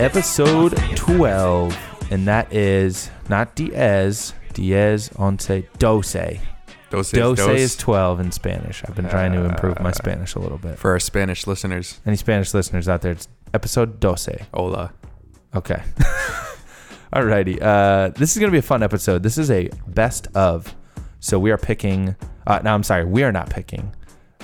episode 12, and that is not Diaz, Diaz once Dose. Dose, Dose is 12 in Spanish. I've been trying to improve my Uh, Spanish a little bit. for our Spanish listeners. Any Spanish listeners out there, it's episode 12. Hola. Okay. Alrighty. Uh, this is going to be a fun episode. This is a best of. So we are picking. Uh, no, I'm sorry. We are not picking.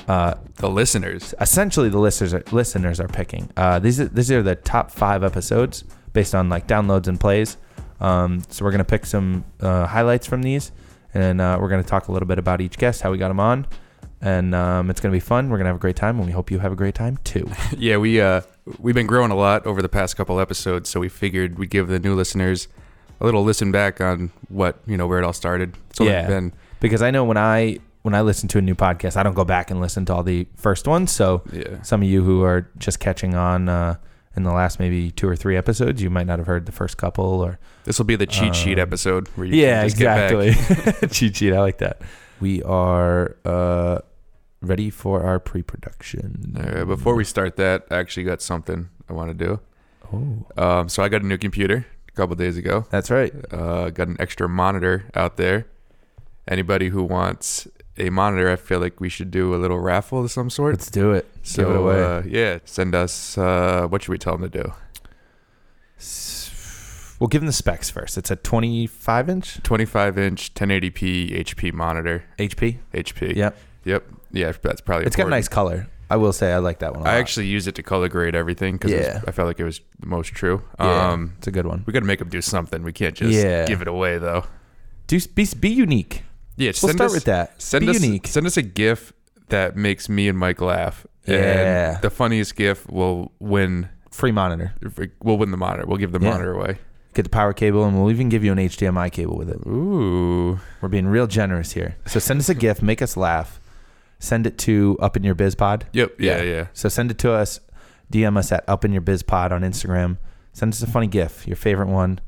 Uh, The listeners. essentially, the listeners are, listeners are picking. Uh, these are, these are the top five episodes based on like downloads and plays. Um, so we're gonna pick some uh, highlights from these, and uh, we're gonna talk a little bit about each guest, how we got them on, and um, it's gonna be fun. We're gonna have a great time, and we hope you have a great time too. yeah, we uh we've been growing a lot over the past couple episodes, so we figured we'd give the new listeners a little listen back on what you know where it all started. It's Yeah. been because I know when I when I listen to a new podcast, I don't go back and listen to all the first ones. So yeah some of you who are just catching on uh, in the last maybe two or three episodes, you might not have heard the first couple or this will be the cheat sheet Um, episode where you yeah, can just get back. exactly. cheat sheet. I like that. We are uh, ready for our pre-production. Uh, before we start that, I actually got something I want to do. oh, Um, so I got a new computer a couple days ago. that's right. Uh, got an extra monitor out there. Anybody who wants a monitor, I feel like we should do a little raffle of some sort. Let's do it. So Give it away. Uh, yeah, send us. Uh, what should we tell them to do? We'll give them the specs first. It's a 25 inch 25 inch 1080p HP monitor. HP. HP. Yep. Yep. Yeah, that's probably. It's got a nice color. I will say I like that one. a I lot. actually used it to color grade everything because Yeah. I felt like it was the most true. yeah, Um, it's a good one. we got to make them do something. We can't just Yeah. give it away though. Do be, be unique. Yeah, We'll send start us, with that. Send be us unique. send us a GIF that makes me and Mike laugh. Yeah. And the funniest GIF will win. Free monitor. We'll win the monitor. We'll give the Yeah. monitor away. Get the power cable, and we'll even give you an HDMI cable with it. Ooh. We're being real generous here. So send us a GIF, make us laugh. Send it to Up in Your Biz Pod. Yep. Yeah. Yeah. Yeah. So send it to us. DM us at Up in Your Biz Pod on Instagram. Send us a funny GIF, your favorite one.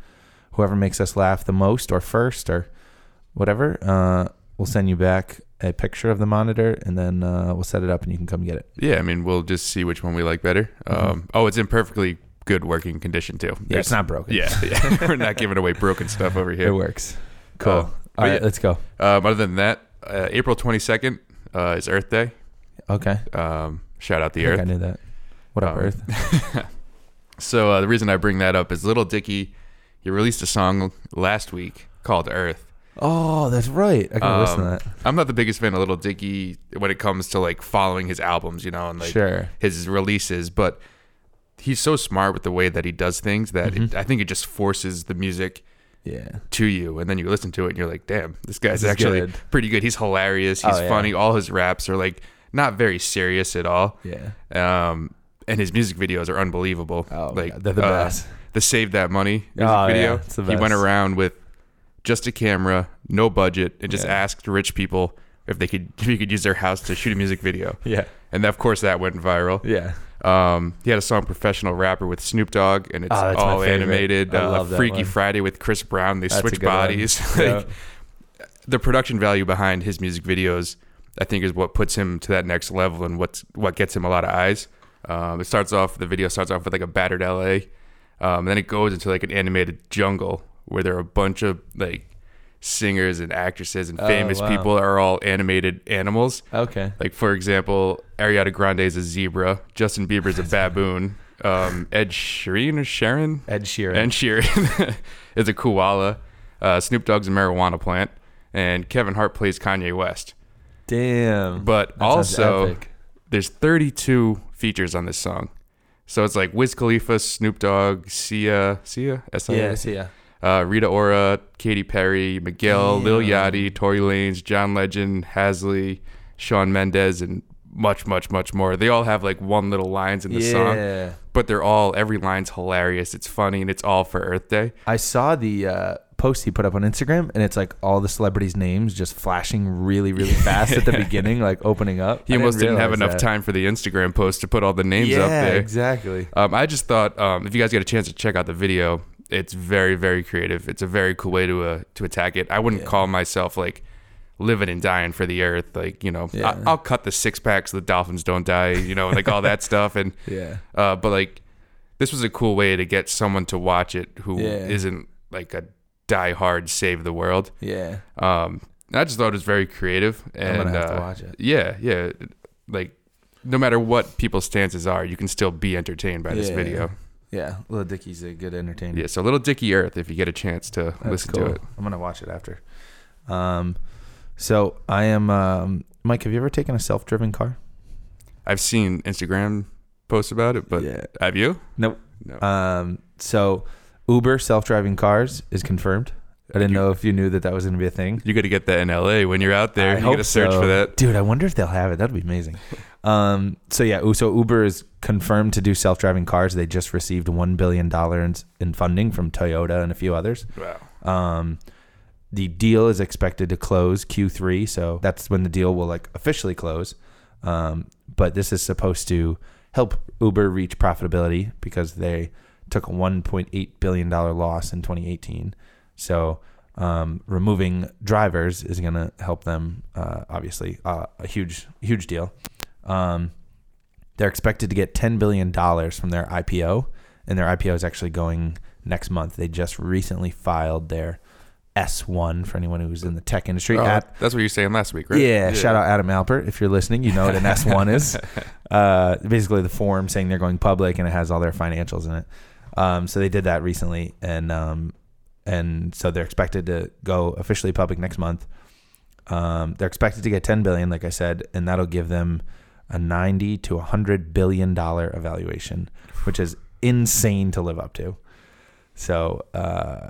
Whoever makes us laugh the most or first or whatever, uh, we'll send you back a picture of the monitor, and then uh, we'll set it up, and you can come get it. Yeah. I mean, we'll just see which one we like better. Um, oh, it's in perfectly good working condition too. Mm-hmm. Yeah, it's not broken. Yeah. yeah. We're not giving away broken stuff over here. it works. Cool. Uh, All right, yeah. let's go. Um, other than that, uh, April 22nd uh, is Earth Day. Okay. Um, shout out the I think Earth. I knew that. What up, Um, Earth? So uh, the reason I bring that up is Little Dicky. He released a song last week called Earth. Oh, that's right. I can listen to Um, that. I'm not the biggest fan of Little Dicky when it comes to like following his albums, you know, and like sure. his releases, but he's so smart with the way that he does things that it, Mhm. I think it just forces the music Yeah. to you, and then you listen to it and you're like, damn, this guy's This actually good. pretty good. He's hilarious. He's Oh, yeah. funny. All his raps are like not very serious at all. Yeah. Um, and his music videos are unbelievable. Oh, like God, they're the uh, best. the Save That Money music Oh, yeah, video. the He went around with just a camera, no budget, and just Yeah. asked rich people if they could if he could use their house to shoot a music video. Yeah. And of course that went viral. Yeah. Um, he had a song "Professional Rapper" with Snoop Dogg, and it's Oh, all animated. Uh, Freaky one. Friday with Chris Brown. They That's switch bodies. Yeah. the production value behind his music videos, I think, is what puts him to that next level and what's what gets him a lot of eyes. Um, it starts off the video starts off with like a battered LA, um, then it goes into like an animated jungle where there are a bunch of like singers and actresses and Oh, famous wow. people are all animated animals. Okay. Like for example, Ariana Grande is a zebra, Justin Bieber is a baboon, um, Ed Sheeran or Sharon, Ed Sheeran. Ed Sheeran is a koala, uh, Snoop Dogg's a marijuana plant, and Kevin Hart plays Kanye West. Damn. But That also, there's 32 features on this song. So it's like Wiz Khalifa, Snoop Dogg, Sia, Sia, S-I-A? yeah, ya. Uh, Rita Ora, Katy Perry, Miguel, Lil Damn. Yachty, Tory Lanez, John Legend, Halsey, Shawn Mendes, and much, much, much more. They all have like one little lines in the song, but they're all every line's hilarious. It's funny and it's all for Earth Day. I saw the uh, post he put up on Instagram, and it's like all the celebrities' names just flashing really, really fast at the beginning, like opening up. He I almost didn't have enough that. time for the Instagram post to put all the names yeah, up there. exactly. Um, I just thought um, if you guys get a chance to check out the video, it's very, very creative. It's a very cool way to uh, to attack it. I wouldn't Yeah. call myself like living and dying for the earth. Like you know, Yeah. I, I'll cut the six packs. so the dolphins don't die. You know, like all that stuff. And Yeah. uh, but like this was a cool way to get someone to watch it who Yeah. not like a die-hard save the world. Yeah. Um, I just thought it was very creative, and I'm gonna have uh, to watch it. yeah, yeah, like no matter what people's stances are, you can still be entertained by this video. Yeah. Little Dicky's a good entertainer. Yeah, so Little Dicky Earth, if you get a chance to That's listen cool. to it. I'm gonna watch it after. Um, so I am um, Mike. Have you ever taken a self-driven car? I've seen Instagram posts about it, but yeah. have you? Nope. No. Um, so Uber self-driving cars is confirmed. I didn't You- know if you knew that that was going to be a thing. you got to get that in LA when you're out there. I you got to search so. for that. Dude, I wonder if they'll have it. That'd be amazing. um, so yeah, so Uber is confirmed to do self-driving cars. They just received one billion dollars in funding from Toyota and a few others. Wow. Um, the deal is expected to close Q3, so that's when the deal will like officially close. Um, but this is supposed to help Uber reach profitability because they took a 1.8 billion dollar loss in 2018. So um, removing drivers is going to help them. Uh, obviously, uh, a huge, huge deal. Um, they're expected to get 10 billion dollars from their IPO, and their IPO is actually going next month. They just recently filed their S1 for anyone who's in the tech industry. Oh, At, that's what you were saying last week, right? yeah, shout out Adam Alpert if you're listening. You know what an S1 is. Uh, basically, the form saying they're going public and it has all their financials in it. Um, so they did that recently, and um, and so they're expected to go officially public next month. Um, they're expected to get 10 billion, like I said, and that'll give them a 90 to 100 billion dollar evaluation, which is insane to live up to. So, uh,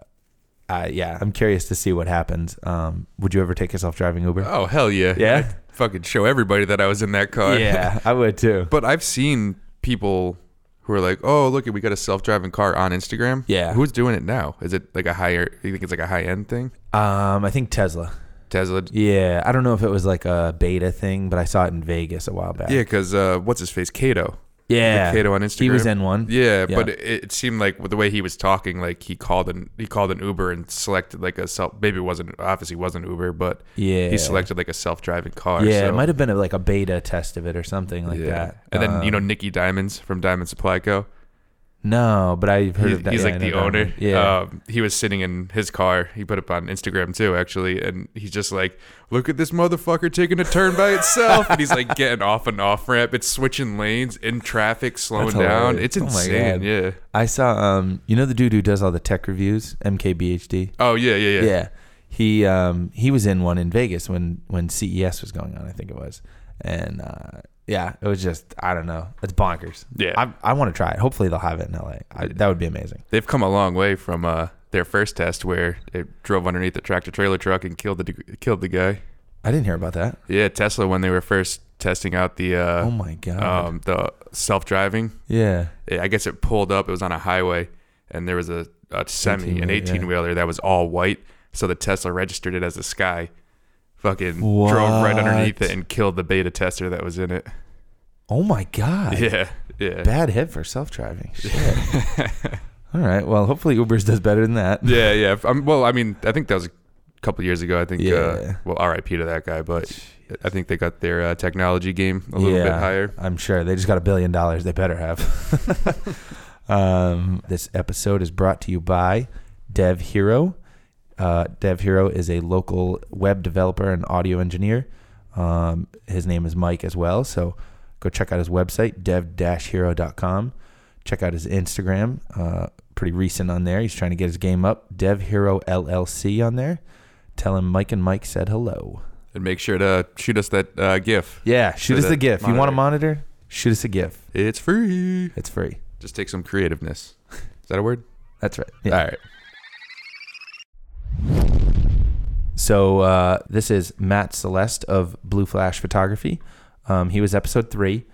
uh, yeah, I'm curious to see what happens. Um, would you ever take a self-driving Uber? Oh hell yeah! Yeah? I'd fucking show everybody that I was in that car. yeah, I would too. but I've seen people who are like, "Oh, look, we got a self-driving car on Instagram." Yeah. Who's doing it now? Is it like a higher? You think it's like a high-end thing? Um, I think Tesla. Tesla. Yeah, I don't know if it was like a beta thing, but I saw it in Vegas a while back. Yeah, because uh, what's his face? Kato. yeah. Kato on Instagram. He was in one. Yeah, Yeah. but it, it seemed like with the way he was talking, like he called an he called an Uber and selected like a self. Maybe it wasn't obviously wasn't Uber, but Yeah, he selected like a self-driving car. Yeah, so- it might have been a, like a beta test of it or something like yeah. that. And then you know Um, Nicky Diamonds from Diamond Supply Co. no, but I've heard He's, of that. he's Yeah, like the owner. Yeah, Um, he was sitting in his car. He put up on Instagram too, actually, and he's just like, "Look at this motherfucker taking a turn by itself," and he's like getting off an off ramp. It's switching lanes in traffic, slowing down. It's Oh insane. God. yeah. I saw. Um, you know the dude who does all the tech reviews, MKBHD. Oh yeah, yeah, yeah. Yeah, he um he was in one in Vegas when when CES was going on. I think it was, and uh, yeah, it was just I don't know. It's bonkers. Yeah. I I want to try it. Hopefully they'll have it in LA. I, that would be amazing. They've come a long way from uh, their first test where it drove underneath the tractor trailer truck and killed the killed the guy. I didn't hear about that. Yeah, Tesla when they were first testing out the uh, oh my god. um, the self driving. yeah. I guess it pulled up. It was on a highway, and there was a, a semi, an 18-wheeler, eighteen wheeler that was all white. So the Tesla registered it as a Sky. Fucking What? drove right underneath it and killed the beta tester that was in it. Oh my god. Yeah, yeah, Bad hit for self driving. Shit. All right. Well, hopefully Uber's does better than that. yeah, yeah. Um, well, I mean, I think that was a couple years ago. I think. Yeah. Uh, well, R.I.P. to that guy, but I think they got their uh, technology game a little bit higher. I'm sure they just got a billion dollars. They better have. um, this episode is brought to you by Dev Hero. Uh, Dev Hero is a local web developer and audio engineer. Um, his name is Mike as well. So go check out his website, dev-hero.com. Check out his Instagram. Uh, pretty recent on there. He's trying to get his game up. Dev Hero LLC on there. Tell him Mike and Mike said hello. And make sure to shoot us that uh, GIF. Yeah, shoot us the GIF. You want a monitor? Shoot us a GIF. It's free. It's free. Just take some creativeness. Is that a word? That's right. Yeah. All right. So uh, this is Matt Celeste of Blue Flash Photography. Um, he was episode three,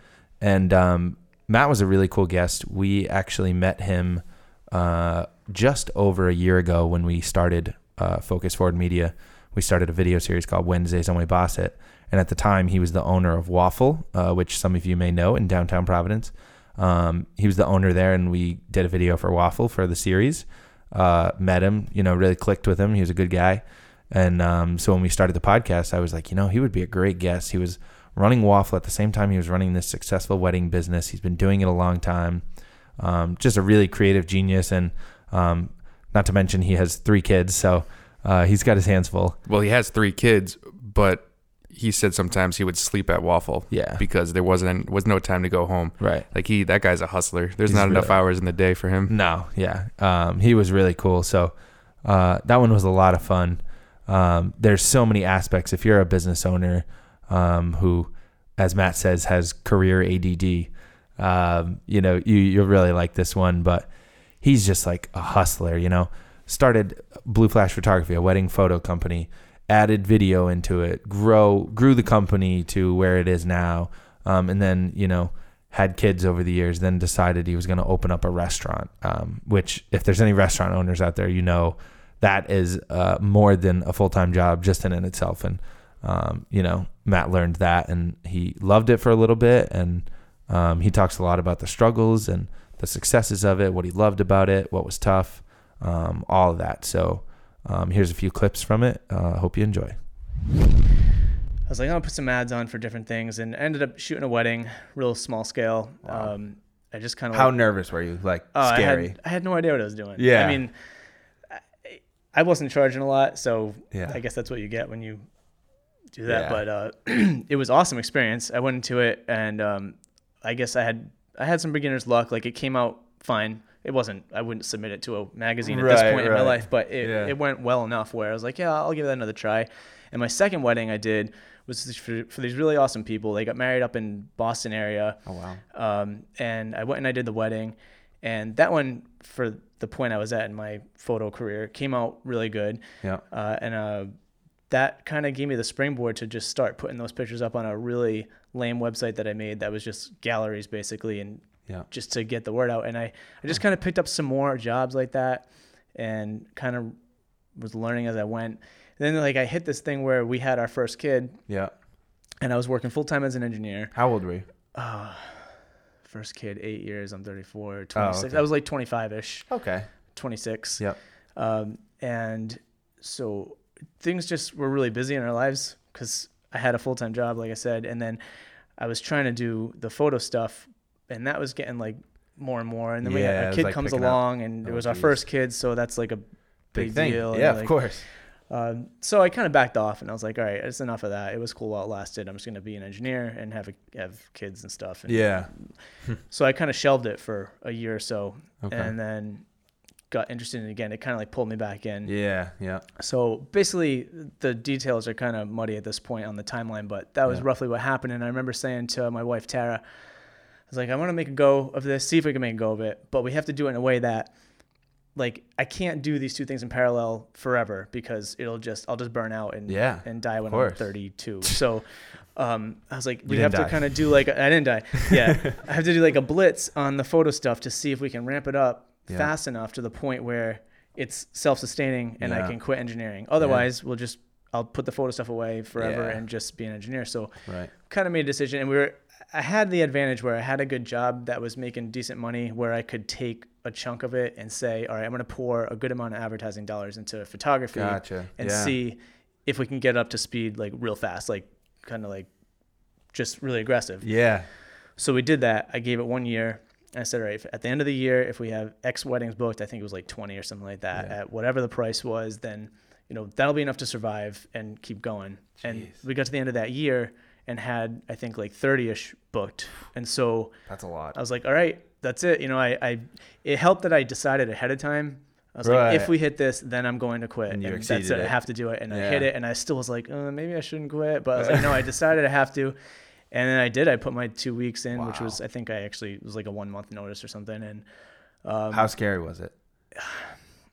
and um, Matt was a really cool guest. We actually met him uh, just over a year ago when we started uh, Focus Forward Media. We started a video series called Wednesdays on Way Bassett, and at the time he was the owner of Waffle, uh, which some of you may know in downtown Providence. Um, he was the owner there, and we did a video for Waffle for the series. Uh, met him, you know, really clicked with him. He was a good guy. And um, so when we started the podcast, I was like, you know, he would be a great guest. He was running Waffle at the same time he was running this successful wedding business. He's been doing it a long time. um, just a really creative genius, and um, not to mention he has three kids, so uh, he's got his hands full. Well, he has three kids, but he said sometimes he would sleep at Waffle. Yeah. Because there wasn't was no time to go home. Right. Like he that guy's a hustler. There's He's not enough hours in the day for him. No, yeah. Um, he was really cool. So uh, that one was a lot of fun. Um, there's so many aspects. If you're a business owner um, who, as Matt says, has career ADD, um, you know, you you'll really like this one. But he's just like a hustler. You know, started Blue Flash Photography, a wedding photo company, added video into it, grow grew the company to where it is now, um, and then you know had kids over the years, then decided he was going to open up a restaurant. Um, which, if there's any restaurant owners out there, you know that is uh, more than a full time job just in and itself. And um, you know, Matt learned that, and he loved it for a little bit, and um, he talks a lot about the struggles and the successes of it, what he loved about it, what was tough, um, all of that. So. Um, here's a few clips from it. Uh, hope you enjoy. I was like, I'll put some ads on for different things, and ended up shooting a wedding, real small scale. Wow. Um, I just kind of How nervous were you? Like Oh, I scary? had, I had no idea what I was doing. Yeah. I mean, I, I wasn't charging a lot, so Yeah. I guess that's what you get when you do that. Yeah. But uh, it was awesome experience. I went into it, and um, I guess I had I had some beginner's luck. Like it came out fine. It wasn't. I wouldn't submit it to a magazine at this Right, point in my life, but it, Yeah. it went well enough where I was like, yeah, I'll give that another try. And my second wedding I did was for, for these really awesome people. They got married up in Boston area. oh wow. Um, and I went and I did the wedding, and that one for the point I was at in my photo career came out really good. Yeah. Uh, and uh, that kind of gave me the springboard to just start putting those pictures up on a really lame website that I made that was just galleries basically, and Yeah. just to get the word out. And I, I just kind of picked up some more jobs like that, and kind of was learning as I went. And then like I hit this thing where we had our first kid, Yeah. and I was working full time as an engineer. How old were you? Uh, first kid, eight years. I'm 34, Oh, 26. okay. I was like 25 ish, Okay. 26. Yep. Um, and so things just were really busy in our lives because I had a full time job, like I said. And then I was trying to do the photo stuff, and that was getting like more and more. And then we Yeah, had, it was, kid like, comes picking up. along, and it Oh, was our geez. first kid. So that's like a big, thing. deal. and, Yeah, of like, course. um, so I kind of backed off, and I was like, "All right, it's enough of that. It was cool while it lasted. I'm just gonna be an engineer and have a, have kids and stuff." And Yeah. so I kind of shelved it for a year or so, Okay. and then got interested in it again. It kind of like pulled me back in. Yeah. Yeah. So basically, the details are kind of muddy at this point on the timeline, but that was Yeah. roughly what happened. And I remember saying to my wife Tara, was like, I want to make a go of this, see if we can make a go of it, but we have to do it in a way that, like, I can't do these two things in parallel forever because it'll just I'll just burn out and Yeah, and die when I'm 32. So. Um, I was like, we have die. to kind of do like I didn't die. Yeah, I have to do like a blitz on the photo stuff to see if we can ramp it up Yeah. fast enough to the point where it's self-sustaining and I can quit engineering. Otherwise, we'll just I'll put the photo stuff away forever Yeah. and just be an engineer. So Right. kind of made a decision and we were I had the advantage where I had a good job that was making decent money where I could take a chunk of it and say, all right, I'm going to pour a good amount of advertising dollars into photography Gotcha. and yeah. see if we can get up to speed like real fast, like kind of like just really aggressive. Yeah. So we did that. I gave it one year. And I said, all right, if, at the end of the year, if we have X weddings booked, I think it was like 20 or something like that, Yeah. at whatever the price was, then, you know, that'll be enough to survive and keep going. And we got to the end of that year and had, I think, like 30 ish booked. And so That's a lot. I was like, all right, that's it. You know, I, I it helped that I decided ahead of time. I was like, if we hit this, then I'm going to quit. And And, you that's exceeded it. I have to do it. And I hit it. And I still was like, uh, maybe I shouldn't quit. But I was like, no, I decided I have to. And then I did. I put my two weeks in, which was, I think I actually, it was like a one month notice or something. And um, How scary was it?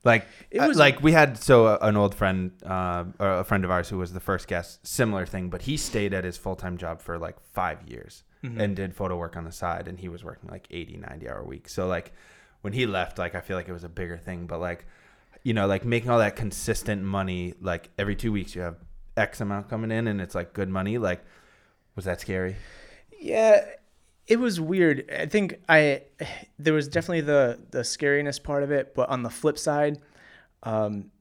Like, It uh, was- like we had so uh, an old friend, uh, or a friend of ours who was the first guest, similar thing, but he stayed at his full time job for like five years Mhm. and did photo work on the side, and he was working like 80, 90 hour week. So like when he left, like I feel like it was a bigger thing, but like you know, like making all that consistent money, like every two weeks you have X amount coming in, and it's like good money. Like, was that scary? Yeah, it was weird. I think I there was definitely the the scariness part of it, but on the flip side, um,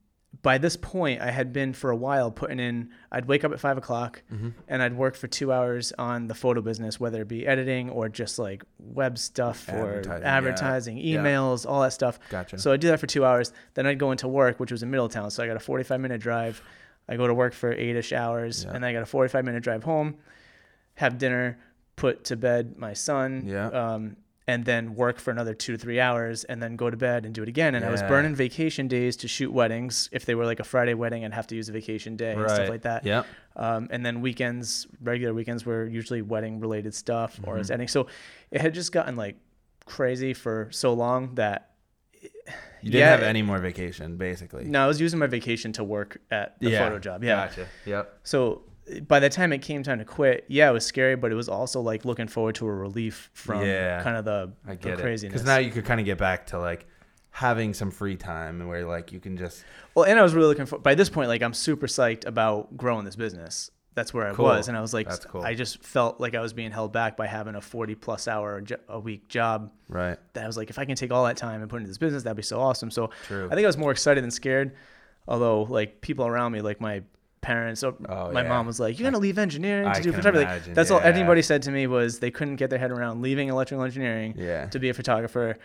by this point, I had been for a while putting in. I'd wake up at five o'clock, Mm-hmm. and I'd work for two hours on the photo business, whether it be editing or just like web stuff or Advertising, advertising, yeah. Yeah. emails, all that stuff. Gotcha. So I'd do that for two hours. Then I'd go into work, which was in Middletown. So I got a 45 minute drive. I go to work for eight ish hours, Yeah. and then I got a 45 minute drive home, have dinner, put to bed my son, Yeah. um, and then work for another two to three hours, and then go to bed and do it again. And I was burning vacation days to shoot weddings. If they were like a Friday wedding, I'd have to use a vacation day and stuff like that. Yep. Um, and then weekends, regular weekends were usually wedding related stuff or Mm-hmm. it's ending. So it had just gotten like crazy for so long that You didn't Yeah. have any more vacation, basically. no, I was using my vacation to work at the photo job. Yeah. Gotcha. Yep. So by the time it came time to quit, yeah, it was scary, but it was also like looking forward to a relief from Yeah. kind of the, I get it. craziness. Because now you could kind of get back to like having some free time where like you can just well, and I was really looking for. By this point, like I'm super psyched about growing this business. That's where I Cool. was, and I was like, That's cool. I just felt like I was being held back by having a 40 plus hour a week job right. that I was like, if I can take all that time and put into this business, that'd be so awesome. So True. I think I was more excited than scared. Although like people around me, like my parents, or Oh, my yeah. mom was like, "You're gonna leave engineering I to do can photography." Imagine, that's all anybody said to me was they couldn't get their head around leaving electrical engineering Yeah. to be a photographer.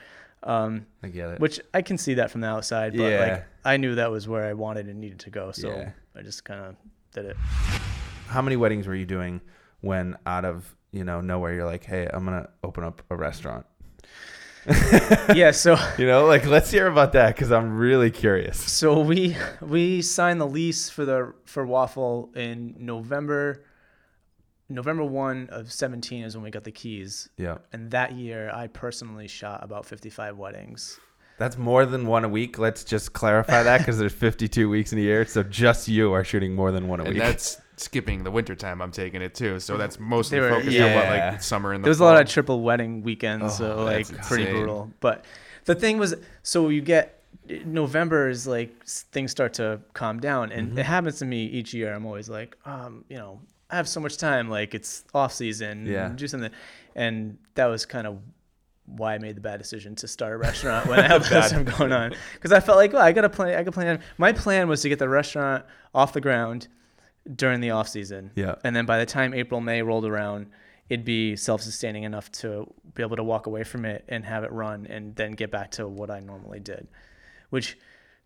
Um, I get it. which I can see that from the outside, but Yeah. like I knew that was where I wanted and needed to go, so Yeah. I just kind of did it. How many weddings were you doing when out of you know nowhere you're like, hey, I'm gonna open up a restaurant? yeah, so You know, like let's hear about that because I'm really curious. So we we signed the lease for the for Waffle in November. November one of seventeen is when we got the keys, Yeah. and that year I personally shot about fifty five weddings. That's more than one a week. Let's just clarify that because there's 52 weeks in a year, so just you are shooting more than one a And week. that's skipping the winter time. I'm taking it too. So that's mostly were- focused on what yeah. like summer and the There was a lot of triple wedding weekends, Oh, so like that's pretty brutal. But the thing was, so you get November is like things start to calm down, and Mm-hmm. it happens to me each year. I'm always like, um, you know, I have so much time, like it's off season, Yeah. do something, and that was kind of why I made the bad decision to start a restaurant when I have this stuff going on because I felt like well I gotta plan I could plan my plan was to get the restaurant off the ground during the off season Yeah. and then by the time April May rolled around it'd be self-sustaining enough to be able to walk away from it and have it run and then get back to what I normally did which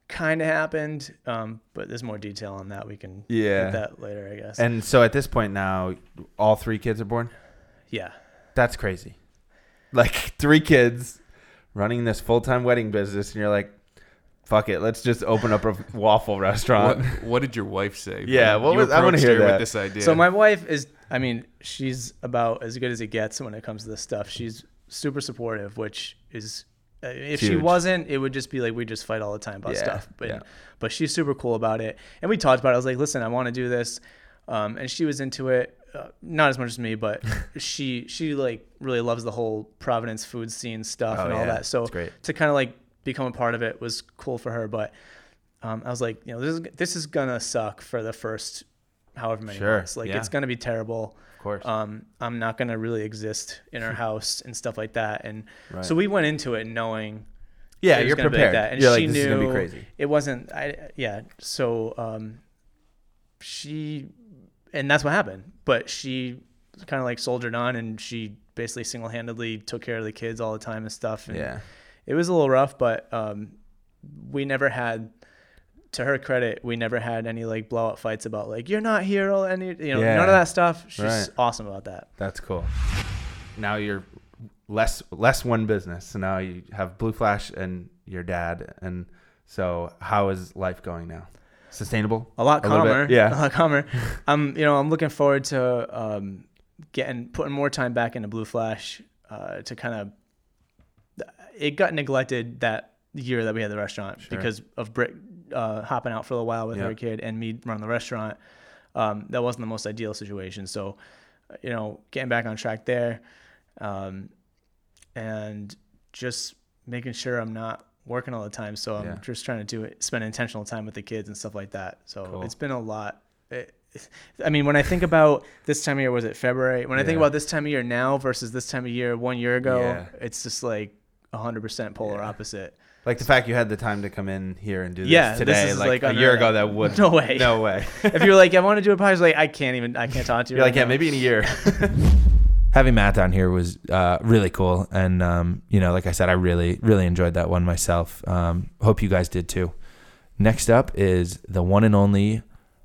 kind of happened um, but there's more detail on that we can Yeah. that later I guess and so at this point now, all three kids are born. yeah That's crazy. Like three kids running this full time wedding business, and you're like, "Fuck it, let's just open up a waffle restaurant." what did your wife say? Yeah, what you was- I wanna hear that. With this idea. So my wife is, I mean, she's about as good as it gets when it comes to this stuff. She's super supportive, which is, uh, if she wasn't, it would just be like we just fight all the time about Yeah, stuff. But yeah. but she's super cool about it, and we talked about it. I was like, listen, I want to do this, um, and she was into it. Uh, not as much as me, but she she like really loves the whole Providence food scene stuff Oh, and all yeah. that. So great. to kind of like become a part of it was cool for her. But um, I was like, you know, this is this is gonna suck for the first however many Sure, months. Like yeah. it's gonna be terrible. Of course. Um, I'm not gonna really exist in her house and stuff like that. And Right. so we went into it knowing yeah, you're prepared. Like that. And you're she like, knew is gonna be crazy. it wasn't. I yeah. So um, she and that's what happened. But she kind of like soldiered on, and she basically single handedly took care of the kids all the time and stuff. And Yeah. It was a little rough, but um, we never had. To her credit, we never had any like blowout fights about like you're not here or any you know Yeah. none of that stuff. She's Right. awesome about that. That's cool. Now you're less less one business. So now you have Blue Flash and your dad, and so how is life going now? Sustainable? a lot A calmer. yeah. a lot calmer. I'm, you know, I'm looking forward to um, getting putting more time back into Blue Flash uh, to kind of. It got neglected that year that we had the restaurant Sure. because of Britt uh, hopping out for a while with Yeah. her kid and me running the restaurant. Um, that wasn't the most ideal situation. So, uh, you know, getting back on track there, um, and just making sure I'm not working all the time. So I'm Yeah. just trying to do it, spend intentional time with the kids and stuff like that. So Cool. it's been a lot. It, I mean, when I think about this time of year, was it February? When I think about this time of year now versus this time of year one year ago, Yeah. it's just like 100% polar Yeah. opposite. Like the fact you had the time to come in here and do this Yeah, this today, is, like, like, a year ago, that would No way. no way. if you're like, I want to do a podcast, like I can't even, I can't talk to you. You're right like, yeah, maybe in a year. having Matt down here was uh, really cool, and um, you know, like I said, I really, really enjoyed that one myself. Um, hope you guys did too. Next up is the one and only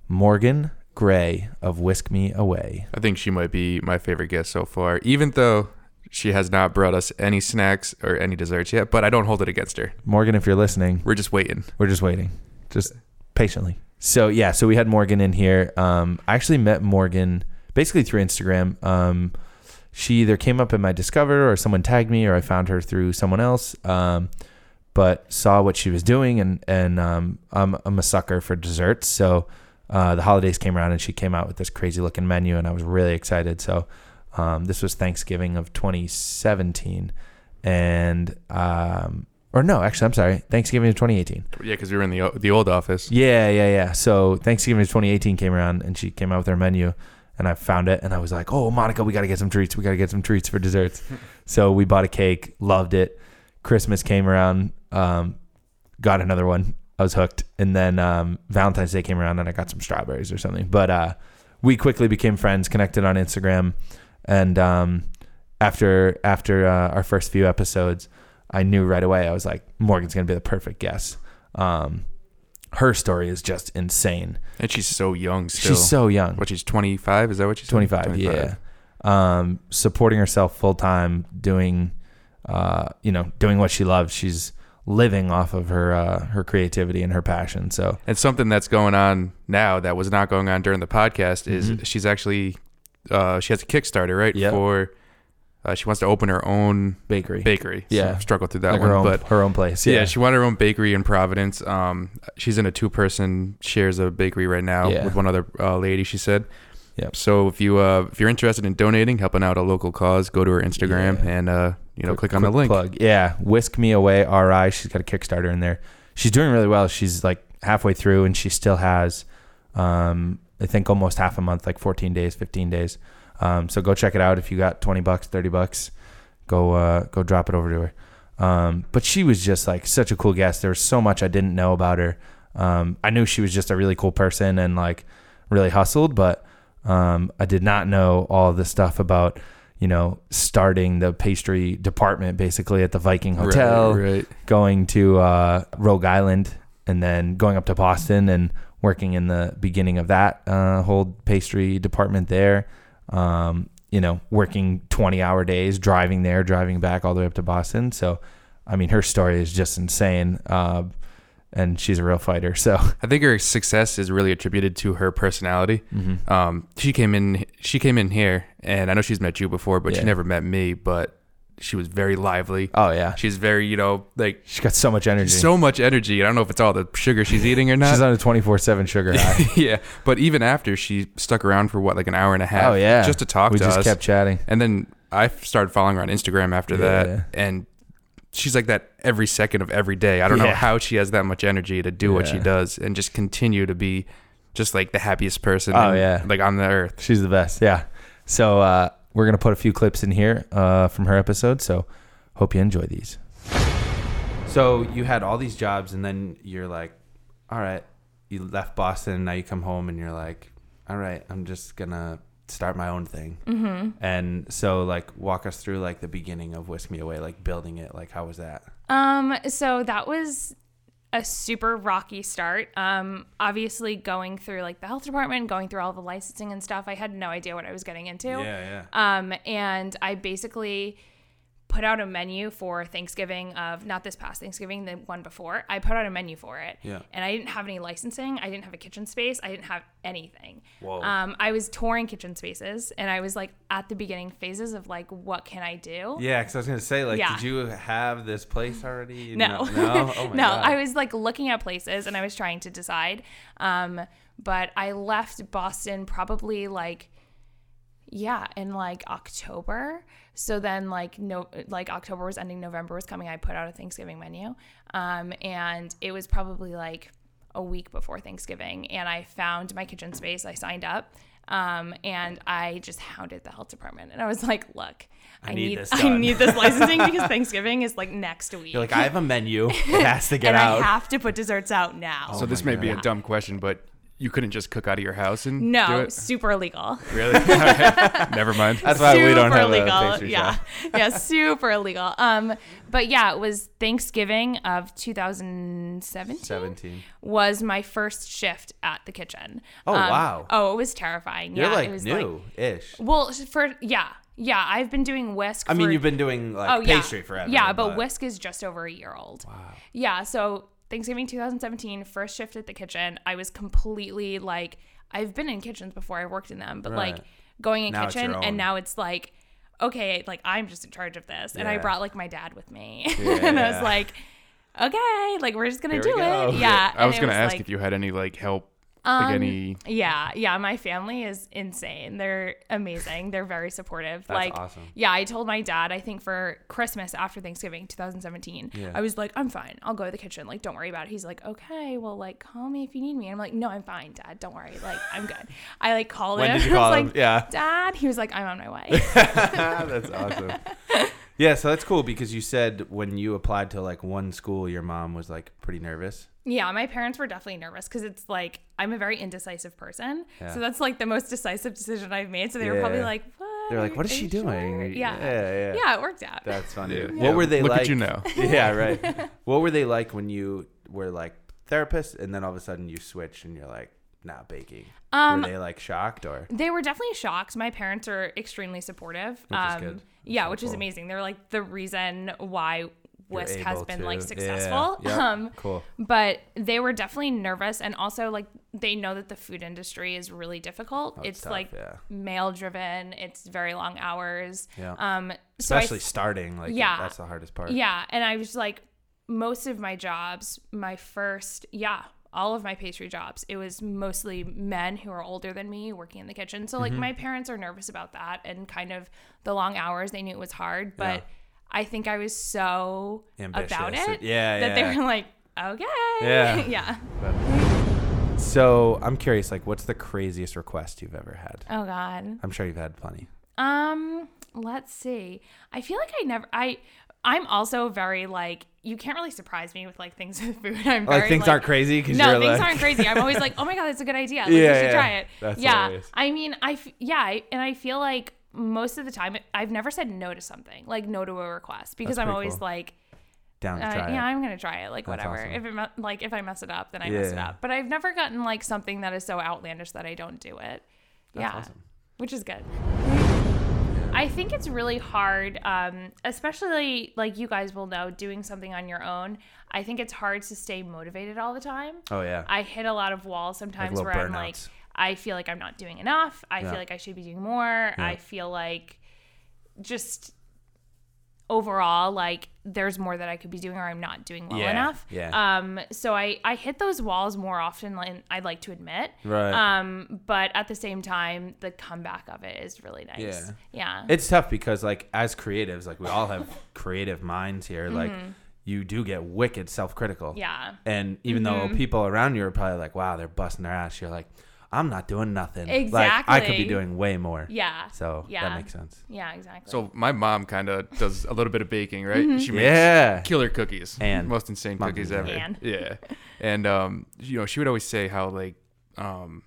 Morgan Gray of Whisk Me Away. I think she might be my favorite guest so far, even though she has not brought us any snacks or any desserts yet. But I don't hold it against her. Morgan, if you're listening, We're just waiting. we're just waiting, just patiently. So yeah, so we had Morgan in here. Um, I actually met Morgan basically through Instagram. Um, she either came up in my Discover or someone tagged me, or I found her through someone else. Um, but saw what she was doing, and and um, I'm I'm a sucker for desserts. So uh, the holidays came around, and she came out with this crazy looking menu, and I was really excited. So um, this was Thanksgiving of 2017, and um, or no, actually, I'm sorry, Thanksgiving of 2018. Yeah, because we were in the the old office. Yeah, yeah, yeah. So Thanksgiving of 2018 came around, and she came out with her menu, and I found it, and I was like, "Oh, Monica, we got to get some treats. We got to get some treats for desserts." so we bought a cake, loved it. Christmas came around, um, got another one. I was hooked, and then um, Valentine's Day came around, and I got some strawberries or something. But uh, we quickly became friends, connected on Instagram, and um, after after uh, our first few episodes, I knew right away. I was like, Morgan's gonna be the perfect guest. Um, her story is just insane. And she's so young still. She's so young. What, she's 25? Is that what she's 25, yeah. Um, supporting herself full time, doing, uh, you know, doing what she loves. She's living off of her uh, her creativity and her passion. So And something that's going on now that was not going on during the podcast is Mhm. she's actually uh, she has a Kickstarter right Yep. for uh, she wants to open her own bakery, bakery. Yeah. I've struggled through that like one, her own but her own place. yeah. Yeah, she wanted her own bakery in Providence. Um, she's in a two person shares a bakery right now Yeah. with one other uh, lady. She said. Yep. So if you uh, if you're interested in donating, helping out a local cause, go to her Instagram Yeah. and uh, you know Quick- click on the link. Plug. Yeah, whisk me away. Ri. She's got a Kickstarter in there. She's doing really well. She's like halfway through, and she still has, um, I think almost half a month, like 14 days, 15 days. Um, so go check it out if you got 20 bucks, 30 bucks. Go uh, go drop it over to her. Um, but she was just like such a cool guest. There was so much I didn't know about her. Um, I knew she was just a really cool person and like really hustled, but um, I did not know all the stuff about you know starting the pastry department basically at the Viking Right, Hotel, right. going to uh, Rogue Island, and then going up to Boston and working in the beginning of that uh, whole pastry department there. Um, you know, working 20 hour days, driving there, driving back all the way up to Boston. So, I mean, her story is just insane. Uh, and she's a real fighter. So, I think her success is really attributed to her personality. mhm. Um, she came in. She came in here, and I know she's met you before, but Yeah. she never met me. But she was very lively. oh, yeah. She's very, you know, like She's got so much energy. so much energy. I don't know if it's all the sugar she's eating or not. she's on a 24 7 sugar high. yeah, but even after she stuck around for what, like an hour and a half. Oh, yeah. just to talk we to just us. kept chatting. and then I started following her on Instagram after Yeah. that, and she's like that every second of every day. I don't know how she has that much energy to do what she does and just continue to be just like the happiest person. Oh, in- yeah. like on the earth. She's the best. Yeah. So uh, we're gonna put a few clips in here uh, from her episode. So hope you enjoy these. So you had all these jobs, and then you're like, all right, you left Boston, and now you come home, and you're like, all right, I'm just gonna start my own thing. Mm-hmm. And so, like, walk us through like the beginning of Whisk Me Away, like building it. Like, how was that? Um, so that was a super rocky start. Um, obviously going through like the health department, going through all the licensing and stuff, I had no idea what I was getting into. yeah. yeah. Um, and I basically put out a menu for Thanksgiving of not this past Thanksgiving, the one before. I put out a menu for it. Yeah. And I didn't have any licensing. I didn't have a kitchen space. I didn't have anything. Whoa. Um, I was touring kitchen spaces and I was like at the beginning phases of like, what can I do? Yeah, because I was gonna say, like, Yeah. did you have this place already? No. no, oh no, God. I was like looking at places and I was trying to decide. Um, but I left Boston probably like, yeah, in like October. So then like no, like October was ending, November was coming. I put out a Thanksgiving menu, um, and it was probably like a week before Thanksgiving, and I found my kitchen space. I signed up. Um, and I just hounded the health department, and I was like, "Look, I, need need, this I need this licensing because Thanksgiving is like next week. You're like, I have a menu. It has to get and out. I have to put desserts out now. so this may be a dumb question, but you couldn't just cook out of your house and do no, it? super illegal. Really? Never mind. That's why we don't super have a illegal. pastry yeah. shop. yeah, super illegal. Um, but yeah, it was Thanksgiving of 2017. 17. was my first shift at the kitchen. Oh, Um, wow. Oh, it was terrifying. You're yeah, like it was new-ish. well, for yeah, yeah, I've been doing whisk. I mean, for- you've been doing like oh pastry forever. Yeah, but, whisk is just over a year old. Wow. Yeah, so Thanksgiving 2017, first shift at the kitchen. I was completely like, I've been in kitchens before. I worked in them, but Right. like going in Now kitchen, and now it's like, okay, like I'm just in charge of this, and I brought like my dad with me, and I was like, okay, like we're just gonna Here do it. Yeah. I was gonna ask like- if you had any like help, like um, any. Yeah, yeah. My family is insane. They're amazing. They're very supportive. That's like, awesome. yeah, I told my dad. I think for Christmas after Thanksgiving, 2017, Yeah. I was like, I'm fine. I'll go to the kitchen. Like, don't worry about it. He's like, okay, well, like, call me if you need me. And I'm like, no, I'm fine, Dad. Don't worry. Like, I'm good. I like called When him. did you I was call like, him? Yeah. Dad. He was like, I'm on my way. that's awesome. Yeah, so that's cool because you said when you applied to like one school, your mom was like pretty nervous. Yeah, my parents were definitely nervous because it's like I'm a very indecisive person. Yeah. So that's like the most decisive decision I've made. So they were probably like, "What? They're like, "What is she you sure?" doing?" Yeah. Yeah, yeah. Yeah, it worked out. That's funny. Yeah. What Yeah, were they look like? at you know. yeah, right. What were they like when you were like therapist and then all of a sudden you switch and you're like, not baking? Um, were they like shocked or? They were definitely shocked. My parents are extremely supportive. Which is um, good. Yeah, so which is amazing. They're like the reason why Whisk has been to- like yeah, successful. yep, Um, cool. but they were definitely nervous, and also like they know that the food industry is really difficult. Oh, it's it's tough, like yeah. male driven. It's very long hours. Yeah. Um. So I Especially starting, like yeah. that's the hardest part. Yeah, and I was like, most of my jobs, my first, yeah, all of my pastry jobs, it was mostly men who are older than me working in the kitchen. So like Mm-hmm. my parents are nervous about that and kind of the long hours. They knew it was hard, but Yeah. I think I was so Ambitious. about it, Yeah, that yeah. they were like, okay, Yeah. yeah. So I'm curious, like, what's the craziest request you've ever had? Oh God. I'm sure you've had plenty. Um, let's see. I feel like I never I I'm also very like you can't really surprise me with like things with food. I'm Like very, things like, aren't crazy No, you're things like, aren't crazy. I'm always like, oh my god, that's a good idea. Like, Yeah, we should yeah. try it. That's yeah. hilarious. I mean, I f- yeah, I, and I feel like most of the time I've never said no to something, like no to a request, because I'm always cool. like, down to uh, try yeah, it. I'm gonna try it. Like That's whatever. awesome. If it like if I mess it up, then I mess it up. But I've never gotten like something that is so outlandish that I don't do it. yeah, awesome. which is good. I think it's really hard, um, especially like you guys will know, doing something on your own. I think it's hard to stay motivated all the time. Oh yeah. I hit a lot of walls sometimes little where I'm like, burnouts. I feel like I'm not doing enough. I Yeah. feel like I should be doing more. I feel like just overall like there's more that I could be doing or I'm not doing well Yeah, enough. yeah. Um so I I hit those walls more often than I'd like to admit. Right. Um but at the same time the comeback of it is really nice. Yeah. Yeah. it's tough because like as creatives, like we all have creative minds here. Like you do get wicked self-critical. Mm-hmm. yeah. And even though people around you are probably like, "Wow, they're busting their ass," you're like, "I'm not doing nothing. Like I could be doing way more." Yeah. So Yeah. that makes sense. Yeah, exactly. So my mom kind of does a little bit of baking, right? Mm-hmm. She makes Yeah. killer cookies, And most insane cookies ever. And. Yeah, and um, you know, she would always say how like um,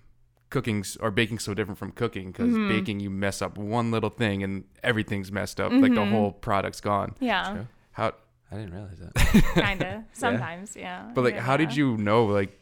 cooking's or baking's so different from cooking because Mm-hmm. baking you mess up one little thing and everything's messed up, like the whole product's gone. Mm-hmm. yeah. How, I didn't realize that. kind of. Sometimes, yeah. but like, Yeah, how did you know like?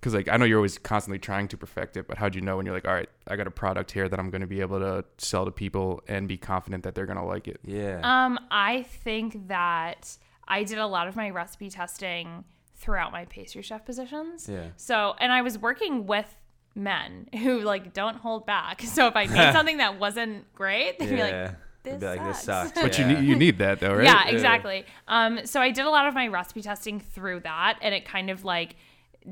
Because like I know you're always constantly trying to perfect it, but how'd you know when you're like, all right, I got a product here that I'm going to be able to sell to people and be confident that they're going to like it? Yeah. Um, I think that I did a lot of my recipe testing throughout my pastry chef positions. Yeah. So, and I was working with men who like don't hold back. So if I made something that wasn't great, they'd be like, yeah. this be like, "This sucks." sucks." But yeah. you need you need that though, right? Yeah, exactly. Um, so I did a lot of my recipe testing through that, and it kind of like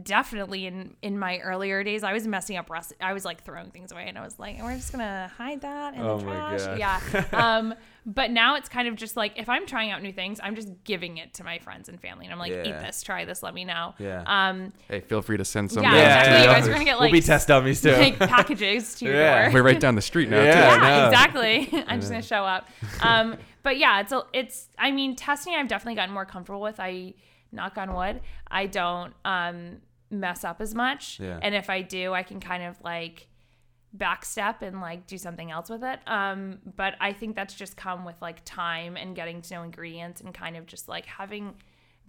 definitely in in my earlier days, I was messing up. Rest- I was like throwing things away, and I was like, "We're just gonna hide that in Oh the trash." Yeah. um, but now it's kind of just like if I'm trying out new things, I'm just giving it to my friends and family, and I'm like, "Eat this, try this, let me know." Yeah. Um, Hey, feel free to send some. yeah, down exactly. to You guys office. are gonna get we'll like be test dummies too. like packages to your Yeah. door. We're right down the street now. Yeah. too. yeah, exactly. I'm just gonna show up. Um, but yeah, it's a, it's. I mean, testing. I've definitely gotten more comfortable with. I knock on wood. I don't um mess up as much. Yeah. And if I do, I can kind of like backstep and like do something else with it. Um, but I think that's just come with like time and getting to know ingredients and kind of just like having.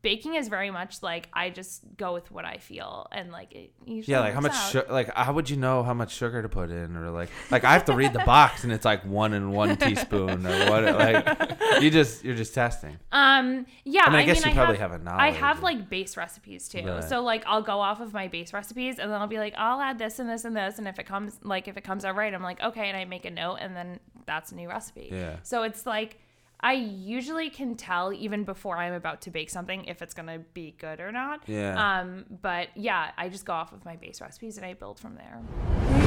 Baking is very much like I just go with what I feel and like it usually Yeah, like how much, su- like how would you know how much sugar to put in, or like, like I have to read the box and it's like one and one teaspoon, or what? Like you just you're just testing. Um. Yeah. I mean, I I, guess mean, you I probably have, have a knowledge I have like base recipes too. Right. So like I'll go off of my base recipes and then I'll be like, I'll add this and this and this, and if it comes like if it comes out right, I'm like, okay, and I make a note, and then that's a new recipe. Yeah. So it's like. I usually can tell even before I'm about to bake something if it's gonna be good or not. Yeah. Um, but yeah, I just go off of my base recipes and I build from there.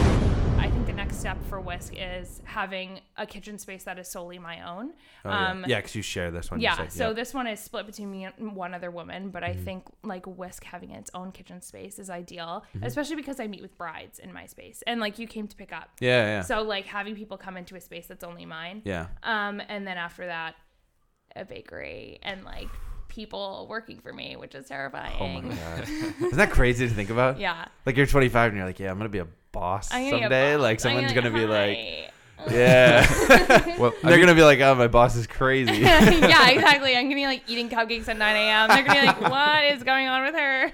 I think the next step for Whisk is having a kitchen space that is solely my own. Oh, yeah. um, yeah, because you share this one. yeah, say, so yeah. this one is split between me and one other woman, but Mm-hmm. I think like Whisk having its own kitchen space is ideal, especially because I meet with brides in my space, and like you came to pick up. yeah, yeah, So like having people come into a space that's only mine. yeah. Um, and then after that, a bakery and like people working for me, which is terrifying. Oh my god, isn't that crazy to think about? Yeah. Like you're 25 and you're like, yeah, I'm gonna be a boss I'm gonna get someday. boss. Like I'm someone's gonna be like, yeah. Well, They're gonna be like, oh, my boss is crazy. yeah, exactly. I'm gonna be like eating cupcakes at 9 a.m. They're gonna be like, "What is going on with her?"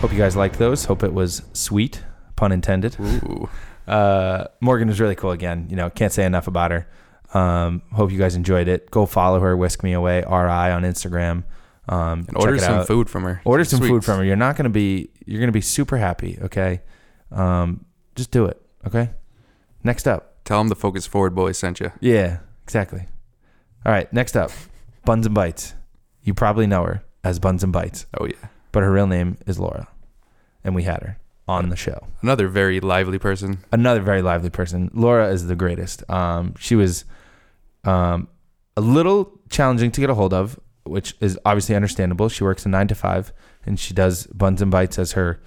Hope you guys liked those. Hope it was sweet, pun intended. Ooh. Uh, Morgan was really cool again. You know, can't say enough about her. Um, hope you guys enjoyed it. Go follow her, Whisk Me Away RI on Instagram. Um, And order some out. food from her. Order some food from her. You're not gonna be. You're gonna be super happy. Okay. Um, just do it. Okay. Next up. Tell them the Focus Forward boys sent you. Yeah, exactly. All right. Next up, Buns and Bites. You probably know her as Buns and Bites, Oh yeah, but her real name is Laura, and we had her on the show. another very lively person. another very lively person. Laura is the greatest. Um, she was um, a little challenging to get a hold of, which is obviously understandable. She works a nine to five, and she does buns and bites as her,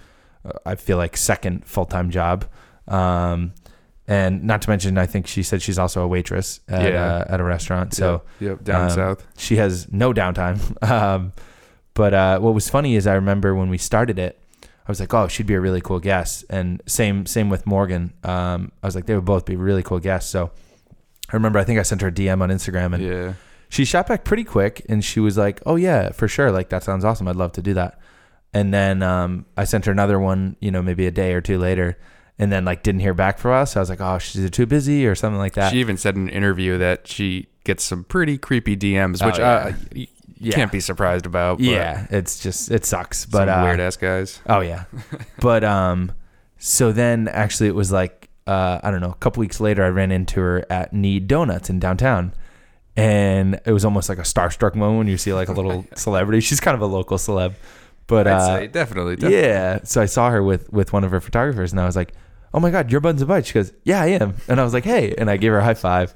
uh, I feel like, second full time job. Um, and not to mention, I think she said she's also a waitress at, Yeah. uh, at a restaurant. So yep, yep, down um, south. she has no downtime. Um, but uh, what was funny is I remember when we started it, I was like, oh, she'd be a really cool guest. And same same with Morgan. Um, I was like, they would both be really cool guests. So I remember I think I sent her a DM on Instagram and Yeah, she shot back pretty quick and she was like, oh yeah, for sure. Like that sounds awesome. I'd love to do that. And then um, I sent her another one, you know, maybe a day or two later. And then like didn't hear back from us. So I was like, oh, she's too busy or something like that. she even said in an interview that she gets some pretty creepy DMs, Oh, which yeah. uh, you Yeah. can't be surprised about. But yeah, it's just it sucks. some But uh, weird ass guys. Oh yeah, but um, so then actually it was like uh, I don't know. A couple weeks later, I ran into her at Knead Doughnuts in downtown, and it was almost like a starstruck moment when you see like a little celebrity. She's kind of a local celeb, but I'd uh, say definitely, definitely. yeah. So I saw her with with one of her photographers, and I was like, "Oh my God, you're Buns and Bites." She goes, "Yeah, I am," and I was like, "Hey," and I gave her a high five.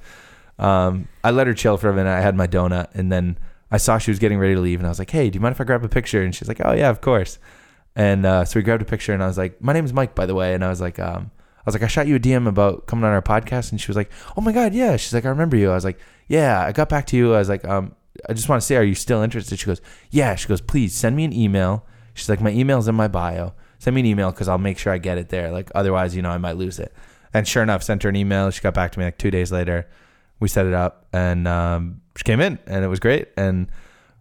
Um, I let her chill for a minute. I had my donut, and then I saw she was getting ready to leave, and I was like, "Hey, do you mind if I grab a picture?" And she's like, "Oh yeah, of course." And uh, so we grabbed a picture, and I was like, "My name is Mike, by the way." And I was like, um, "I was like, I shot you a DM about coming on our podcast," and she was like, "Oh my God, yeah." She's like, "I remember you." I was like, "Yeah." I got back to you. I was like, um, "I just want to say, are you still interested?" She goes, "Yeah." She goes, "Please send me an email." She's like, "My email's in my bio. Send me an email because I'll make sure I get it there. Like otherwise, you know, I might lose it." And sure enough, sent her an email. She got back to me like two days later. We set it up, and um, she came in, and it was great. And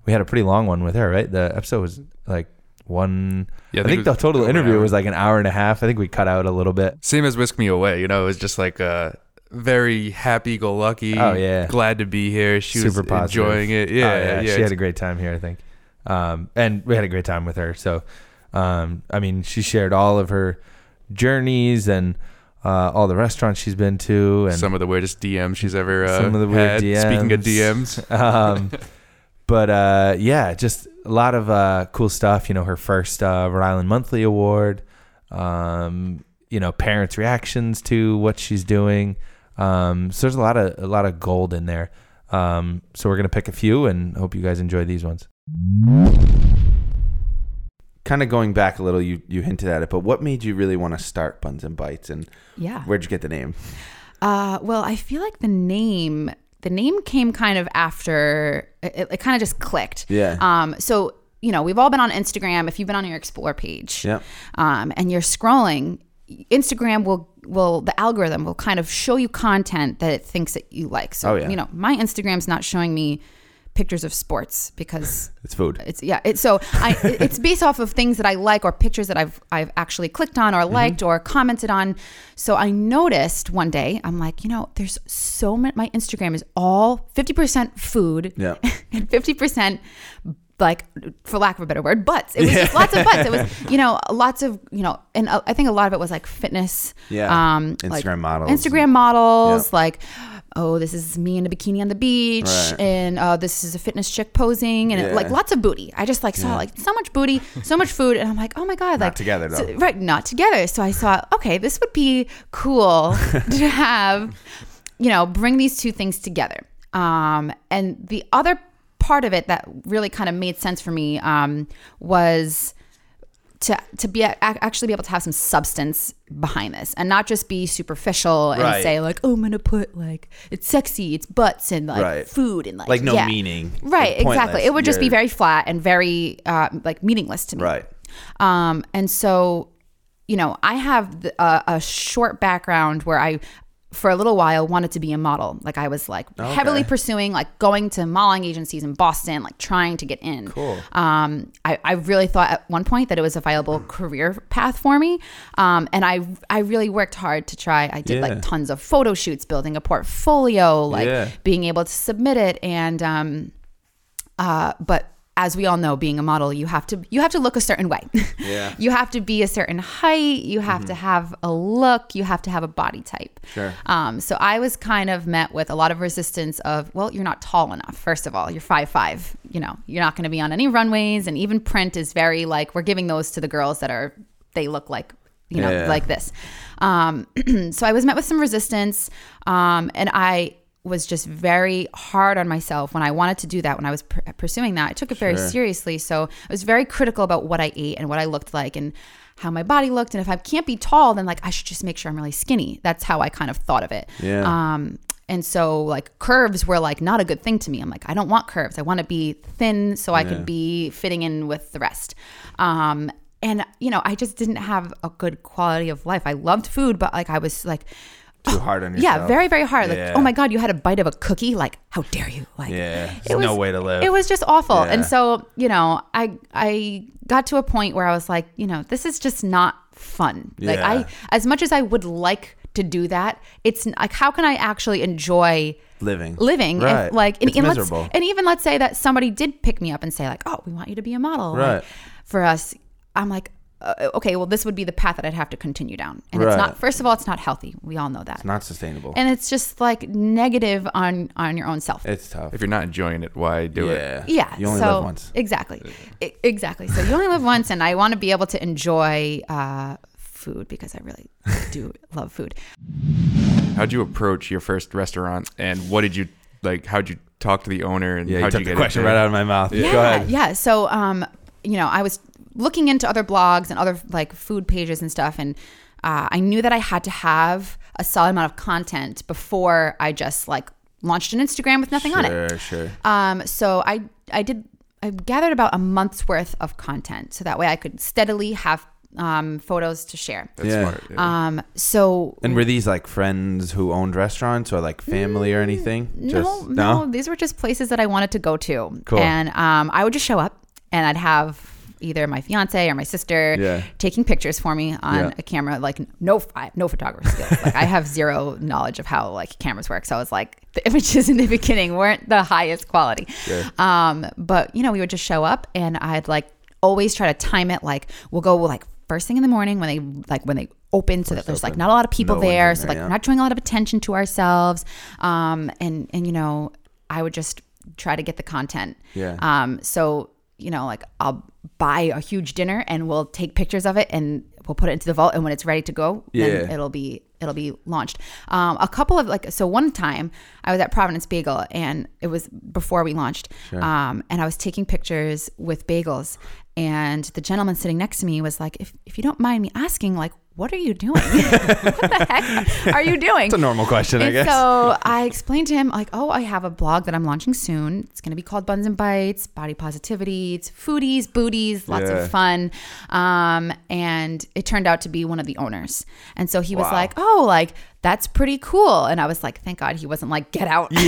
we had a pretty long one with her. Right, the episode was like one. Yeah, I think, it the total interview was like an hour and a half. I think we cut out a little bit. Same as Whisk Me Away, you know, it was just like a very happy go lucky. Oh, yeah. Glad to be here. She Super was positive. enjoying it. Yeah, Oh, yeah, she had a great time here, I think. Um, and we had a great time with her. So, um, I mean, she shared all of her journeys and uh, all the restaurants she's been to, and some of the weirdest DMs she's ever uh, Some of the weird had. Speaking of DMs. DMs, um, but uh, yeah, just a lot of uh, cool stuff. You know, her first uh, Rhode Island Monthly Award. Um, you know, parents' reactions to what she's doing. Um, so there's a lot of a lot of gold in there. Um, so we're gonna pick a few and hope you guys enjoy these ones. Kind of going back a little, you you hinted at it, but what made you really want to start Buns and Bites, and Yeah. where'd you get the name? Uh, well, I feel like the name the name came kind of after it, it kind of just clicked. Yeah. Um. So you know, we've all been on Instagram. If you've been on your Explore page, Yep. um, and you're scrolling, Instagram will will the algorithm will kind of show you content that it thinks that you like. So Oh, yeah. you know, my Instagram's not showing me pictures of sports because It's food. it's yeah. It's so I it's based off of things that I like or pictures that I've I've actually clicked on or liked or commented on. So I noticed one day I'm like, you know, there's so much. My Instagram is all fifty percent food Yeah. and fifty percent like for lack of a better word butts it was just lots of butts it was you know lots of you know and uh, i think a lot of it was like fitness Yeah. um like Instagram models. instagram models Yeah. like oh this is me in a bikini on the beach Right. and uh, this is a fitness chick posing and it, like lots of booty. I just like saw like so much booty so much food and i'm like oh my god like together, so- right not together. So i thought okay this would be cool to have you know bring these two things together. Um and the other part of it that really kind of made sense for me um was to to be a- actually be able to have some substance behind this and not just be superficial and Right. say like oh i'm gonna put like it's sexy it's butts and like Right. food and like Like no yeah. meaning. right Like exactly it would just be You're- very flat and very uh, like meaningless to me Right. um, and so, you know, I have the, uh, a short background where I, for a little while, wanted to be a model. Like I was like heavily pursuing, like going to modeling agencies in Boston, like trying to get in. Cool. Um, I, I really thought at one point that it was a viable career path for me. Um, and I, I really worked hard to try. I did Yeah. like tons of photo shoots, building a portfolio, like Yeah. being able to submit it. And, um, uh, but as we all know, being a model, you have to you have to look a certain way. Yeah. you have to be a certain height. You have to have a look. You have to have a body type. Sure. Um, so I was kind of met with a lot of resistance of, well, you're not tall enough. First of all, you're five five. You know, you're not going to be on any runways, and even print is very like we're giving those to the girls that are they look like you know Yeah. like this. Um, so I was met with some resistance, um, and I was just very hard on myself when I wanted to do that. When I was pr- pursuing that, I took it very seriously. So I was very critical about what I ate and what I looked like and how my body looked. And if I can't be tall, then like I should just make sure I'm really skinny. That's how I kind of thought of it. Yeah. Um, and so like curves were like not a good thing to me. I'm like, I don't want curves. I want to be thin so I could be fitting in with the rest. Um, and you know, I just didn't have a good quality of life. I loved food, but like I was like Too hard on yourself. yeah, very, very hard. Like, oh Yeah. oh my God, you had a bite of a cookie? Like, how dare you? Like, Yeah. it There's no way to live. It was just awful. Yeah. And so, you know, I I got to a point where I was like, you know, this is just not fun. Like Yeah. I as much as I would like to do that, it's like how can I actually enjoy living. living Right. if like and, It's and let's miserable. and even let's say that somebody did pick me up and say like, "Oh, we want you to be a model." like, Right. for us, I'm like uh, okay, well, this would be the path that I'd have to continue down, and it's not. First of all, it's not healthy. We all know that It's Not sustainable. and it's just like negative on on your own self. it's tough. If you're not enjoying it, why do it? yeah. yeah, You only so, live once. Exactly, I- exactly. So you only live once, and I want to be able to enjoy uh, food because I really do love food. How'd you approach your first restaurant, and what did you like? How'd you talk to the owner, and Yeah, you how'd took you the question into right out of my mouth. Go yeah, ahead. yeah. So, um, you know, I was looking into other blogs and other like food pages and stuff, and uh, I knew that I had to have a solid amount of content before I just like launched an Instagram with nothing on it. Sure, sure. Um, so I I did I gathered about a month's worth of content, so that way I could steadily have um, photos to share. That's Yeah. smart. yeah. Um, so And were these like friends who owned restaurants or like family or anything? Mm, no, no, these were just places that I wanted to go to, Cool. and um, I would just show up, and I'd have either my fiance or my sister Yeah. taking pictures for me on Yeah. a camera. Like no, no photography skills. like I have zero knowledge of how like cameras work. So I was like, the images in the beginning weren't the highest quality. Um, but you know, we would just show up, and I'd like always try to time it. Like we'll go like first thing in the morning when they like when they open, so that there's like not a lot of people No there. So like yeah. we're not drawing a lot of attention to ourselves. Um, and and you know, I would just try to get the content. Yeah. Um, so you know, like I'll buy a huge dinner and we'll take pictures of it and we'll put it into the vault. And when it's ready to go, then Yeah. it'll be it'll be launched. Um, a couple of like so one time I was at Providence Bagel and it was before we launched. Um, and I was taking pictures with bagels and the gentleman sitting next to me was like, if if you don't mind me asking, like, what are you doing? what the heck are you doing? It's a normal question, I guess. so I explained to him, like, oh, I have a blog that I'm launching soon. It's going to be called Buns and Bites, Body Positivity. It's foodies, booties, lots Yeah. of fun. Um, and it turned out to be one of the owners. And so he was Wow. like, oh, like, that's pretty cool. And I was like, thank God he wasn't like, get out. yeah,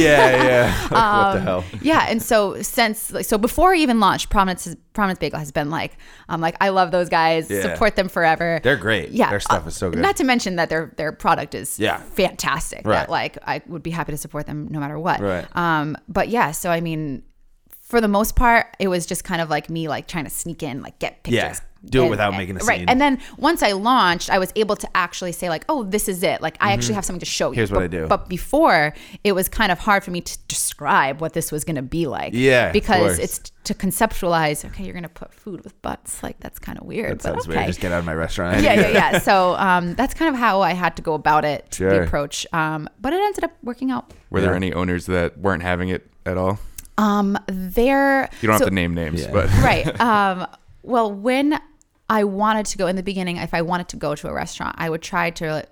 yeah. Like, what the Um, hell? Yeah, and so since like, so before he even launched, Providence has- Providence Bagel has been like, I'm like, I love those guys, Yeah. support them forever. They're great. Yeah, Their stuff uh, is so good. Not to mention that their their product is Yeah. fantastic. Right. That like I would be happy to support them no matter what. Right. Um, but yeah, so I mean, for the most part, it was just kind of like me like trying to sneak in, like get Yeah. Pictures. Do it without making a Right. scene. And then once I launched, I was able to actually say like, oh, this is it. Like I actually have something to show you. Mm-hmm. Here's what but, I do. But before, it was kind of hard for me to describe what this was going to be like. Yeah, Because course. it's to conceptualize. Okay, you're going to put food with butts. Like that's kind of weird. That but sounds okay weird. Just get out of my restaurant. yeah, yeah, yeah. So um, that's kind of how I had to go about it, the approach. Um, but it ended up working out. Were there Yeah. any owners that weren't having it at all? Um, there. You don't so- have to name names, Yeah. but right. Um, well, when I wanted to go in the beginning, if I wanted to go to a restaurant, I would try to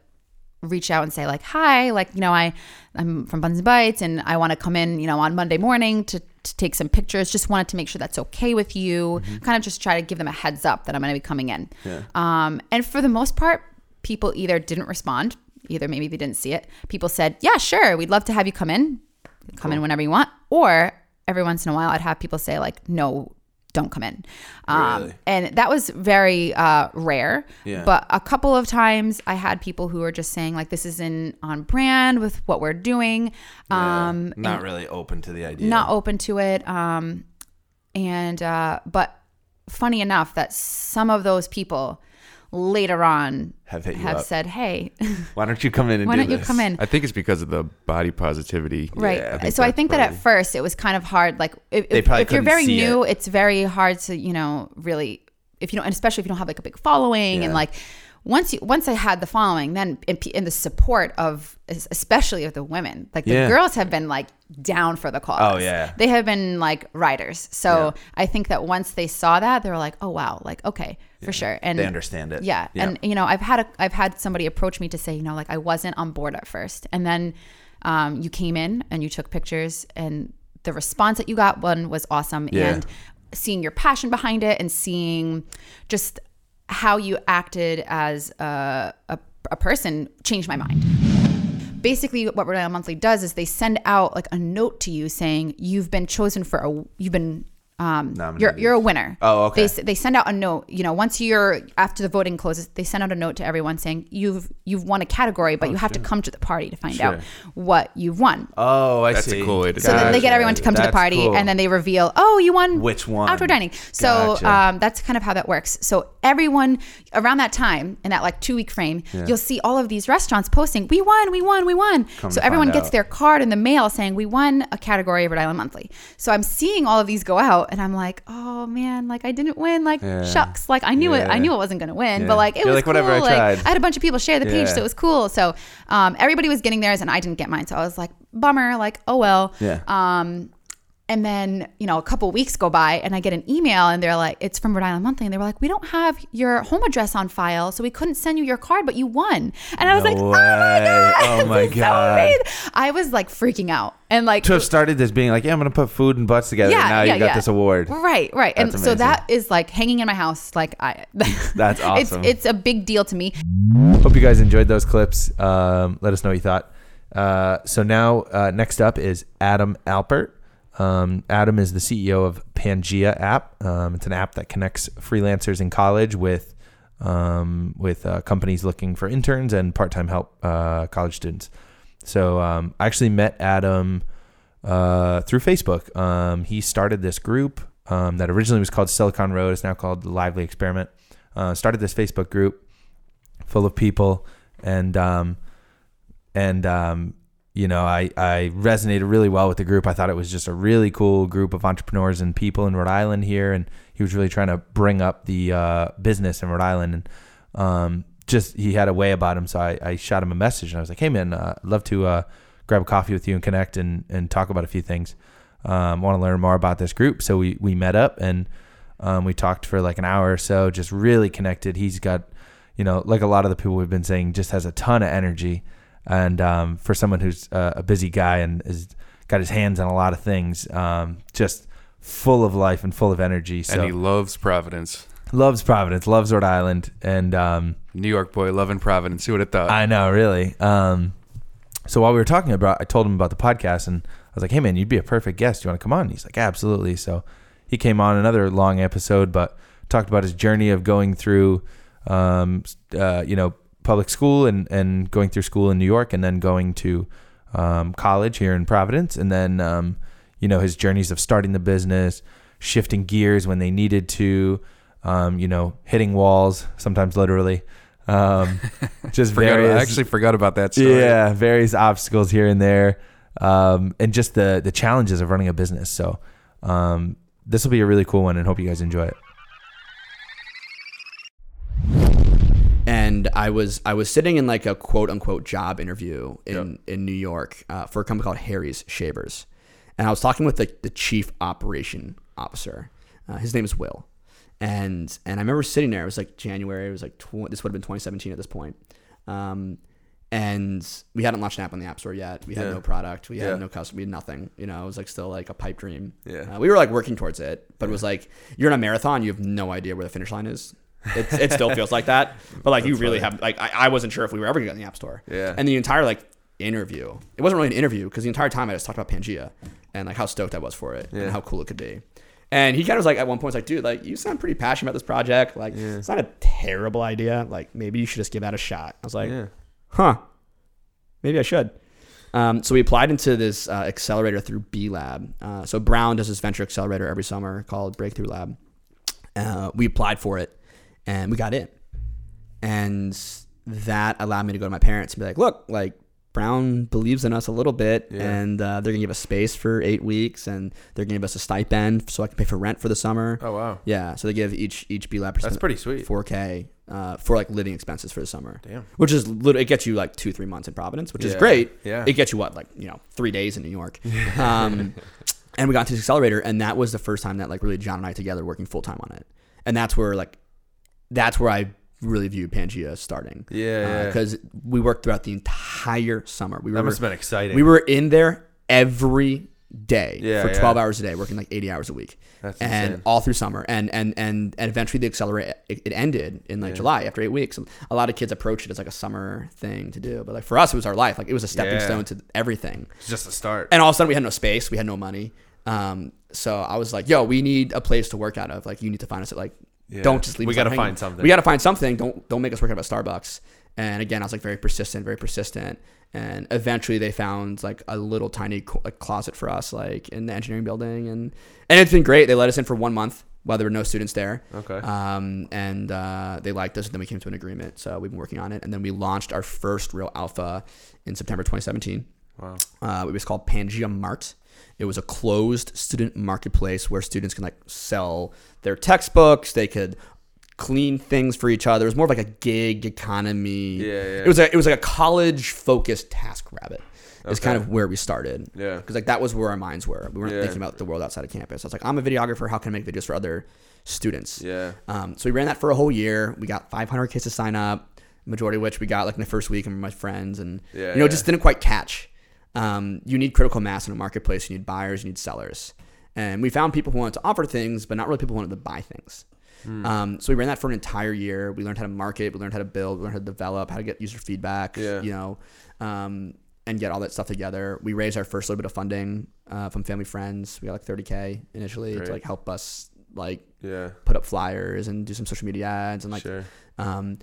reach out and say like, "Hi, like you know, I I'm from Buns and Bites, and I want to come in, you know, on Monday morning to." To take some pictures, just wanted to make sure that's okay with you. Kind of just try to give them a heads up that I'm going to be coming in. Um, and for the most part, people either didn't respond, either maybe they didn't see it. People said, "Yeah, sure, we'd love to have you come in. Come in whenever you want." Or every once in a while, I'd have people say like, "No, don't come in," um, Really? and that was very uh, rare. Yeah. But a couple of times, I had people who were just saying like, "This isn't on brand with what we're doing." Um, not really open to the idea. not open to it. Um, and uh, but funny enough that some of those people later on Have hit you have up. said, "Hey, Why don't you come in and why do don't you this? come in?" I think it's because of the body positivity. Right. Yeah, I so I that's think that at first it was kind of hard. Like if, They if, probably if you're very see new, it. it's very hard to you know really if you don't, and especially if you don't have like a big following and like once you once I had the following, then in, in the support of especially of the women, like the Yeah. girls have been like down for the cause. Oh, yeah. they have been like riders. So I think that once they saw that, they were like, oh wow, like okay, for sure. And They understand it. yeah. Yeah. And you know, I've had a I've had somebody approach me to say, you know, like I wasn't on board at first. And then um, you came in and you took pictures and the response that you got one was awesome Yeah. and seeing your passion behind it and seeing just how you acted as a, a, a person changed my mind basically what Rhode Island Monthly does is they send out like a note to you saying you've been chosen for a you've been um you're you're a winner. Oh, okay. They they send out a note, you know, once you're after the voting closes, they send out a note to everyone saying you've you've won a category, but you have to come to the party to find out what you've won. Oh, I That's a see. cool way to So then they get everyone to come to the party, cool. and then they reveal, oh, you won Which one? outdoor dining. So Gotcha. um, that's kind of how that works. So everyone around that time, in that like two week frame, you'll see all of these restaurants posting, "We won, we won, we won." Come so everyone gets out. their card in the mail saying, "We won a category of Rhode Island Monthly." So I'm seeing all of these go out, and I'm like, "Oh man, like I didn't win. Like Yeah. shucks, like I knew it. I knew it wasn't gonna win, Yeah. but like it You're was like, "Whatever, I cool. like tried." I had a bunch of people share the page, so it was cool. So um, everybody was getting theirs, and I didn't get mine. So I was like, bummer. Like oh well. Yeah. Um, and then, you know, a couple weeks go by and I get an email and they're like, it's from Rhode Island Monthly. And they were like, we don't have your home address on file. So we couldn't send you your card, but you won. And I was No like, oh my God. Oh my is so God. I was like freaking out. And like, to have started this being like, yeah, I'm gonna put food and butts together. yeah, and now yeah, you got yeah. this award. Right, right. And That's so that is like hanging in my house. Like I, That's awesome. It's, it's a big deal to me. Hope you guys enjoyed those clips. Um, let us know what you thought. Uh, so now, uh, next up is Adam Alpert. Um, Adam is the CEO of Pangea app. Um, it's an app that connects freelancers in college with um, with uh, companies looking for interns and part time help uh, college students. So um, I actually met Adam uh, through Facebook. Um, he started this group um, that originally was called Silicon Road. It's now called the Lively Experiment. Uh, started this Facebook group full of people and and um, you know, I, I resonated really well with the group. I thought it was just a really cool group of entrepreneurs and people in Rhode Island here. And he was really trying to bring up the uh, business in Rhode Island. And um, just, he had a way about him. So I, I shot him a message and I was like, hey, man, uh, I'd love to uh, grab a coffee with you and connect and, and talk about a few things. Um, want to learn more about this group. So we, we met up and um, we talked for like an hour or so, just really connected. He's got, you know, like a lot of the people we've been saying, just has a ton of energy. And um, for someone who's uh, a busy guy and has got his hands on a lot of things, um, just full of life and full of energy. So and he loves Providence. loves Providence, loves Rhode Island, and um, New York boy loving Providence. Who would have thought? I know, really. Um, so while we were talking about, I told him about the podcast, and I was like, "Hey, man, you'd be a perfect guest. Do you want to come on?" And he's like, "Absolutely." So he came on another long episode, but talked about his journey of going through, um, uh, you know, public school and and going through school in New York, and then going to um, college here in Providence, and then um, you know his journeys of starting the business, shifting gears when they needed to, um, you know, hitting walls sometimes literally. Um, just Forgot- various, I actually forgot about that story. yeah, various obstacles here and there, um, and just the the challenges of running a business. So um, this will be a really cool one, and hope you guys enjoy it. And I was I was sitting in like a quote unquote job interview in in New York uh, for a company called Harry's Shavers, and I was talking with the, the chief operation officer. Uh, his name is Will, and and I remember sitting there. It was like January. It was like tw- this would have been 2017 at this point. Um, and we hadn't launched an app on the App Store yet. We had Yeah. no product. We had Yeah. no customer. We had nothing. You know, it was like still like a pipe dream. Yeah. Uh, we were like working towards it, but it was like you're in a marathon. You have no idea where the finish line is. It, it still feels like that, but like you really have like I, I wasn't sure if we were ever gonna get in the App Store. Yeah. And the entire like interview, it wasn't really an interview because the entire time I just talked about Pangea and like how stoked I was for it Yeah. and how cool it could be. And he kind of was like at one point was like, dude, like you sound pretty passionate about this project. Like it's not a terrible idea. Like maybe you should just give that a shot. I was like, Yeah. huh, maybe I should. Um, so we applied into this uh, accelerator through B Lab. Uh, so Brown does this venture accelerator every summer called Breakthrough Lab. Uh, we applied for it and we got in. And that allowed me to go to my parents and be like, look, like Brown believes in us a little bit Yeah. and uh, they're going to give us space for eight weeks and they're going to give us a stipend so I can pay for rent for the summer. Oh wow. Yeah. So they give each, each B Lab That's pretty sweet. 4K uh, for like living expenses for the summer. Damn. Which is literally, it gets you like two, three months in Providence, which is great. Yeah. It gets you what, like, you know, three days in New York. Um, and we got into the accelerator, and that was the first time that like really John and I together working full time on it. And that's where like, that's where I really view Pangea starting. Yeah, yeah. Because we worked throughout the entire summer. We That were, must have been exciting. we were in there every day Yeah, for yeah. 12 hours a day, working like 80 hours a week. That's and insane. all through summer. And, and, and, and eventually the accelerator, it, it ended in like Yeah. July after eight weeks. A lot of kids approach it as like a summer thing to do. But like for us, it was our life. Like it was a stepping Yeah. stone to everything. it's just a start. And all of a sudden we had no space. We had no money. Um, so I was like, yo, we need a place to work out of. Like you need to find us at like, Yeah. don't just leave We gotta find something. We got to find something. Don't, don't make us work out of Starbucks. And again, I was like very persistent, very persistent. And eventually they found like a little tiny co- like closet for us, like in the engineering building. And, and it's been great. They let us in for one month while there were no students there. Okay. Um, and uh, they liked us. And then we came to an agreement. So we've been working on it. And then we launched our first real alpha in September 2017. Wow. Uh, it was called Pangea Mart. It was a closed student marketplace where students can like sell their textbooks. They could clean things for each other. It was more of like a gig economy. Yeah, yeah. It was a, it was like a college focused TaskRabbit. Is Okay. kind of where we started. Yeah. Because like that was where our minds were. We weren't Yeah. thinking about the world outside of campus. I was like, I'm a videographer. How can I make videos for other students? Yeah. Um, so we ran that for a whole year. We got 500 kids to sign up, majority of which we got like in the first week and my friends, and Yeah, you know, yeah. just didn't quite catch. Um, you need critical mass in a marketplace. You need buyers. You need sellers. And we found people who wanted to offer things, but not really people who wanted to buy things. Hmm. Um, so we ran that for an entire year. We learned how to market. We learned how to build. We learned how to develop. How to get user feedback. Yeah. You know, um, and get all that stuff together. We raised our first little bit of funding uh, from family friends. We got like 30k initially Great. to like help us like Yeah. put up flyers and do some social media ads and like sure. um,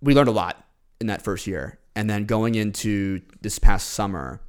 we learned a lot in that first year and then going into this past summer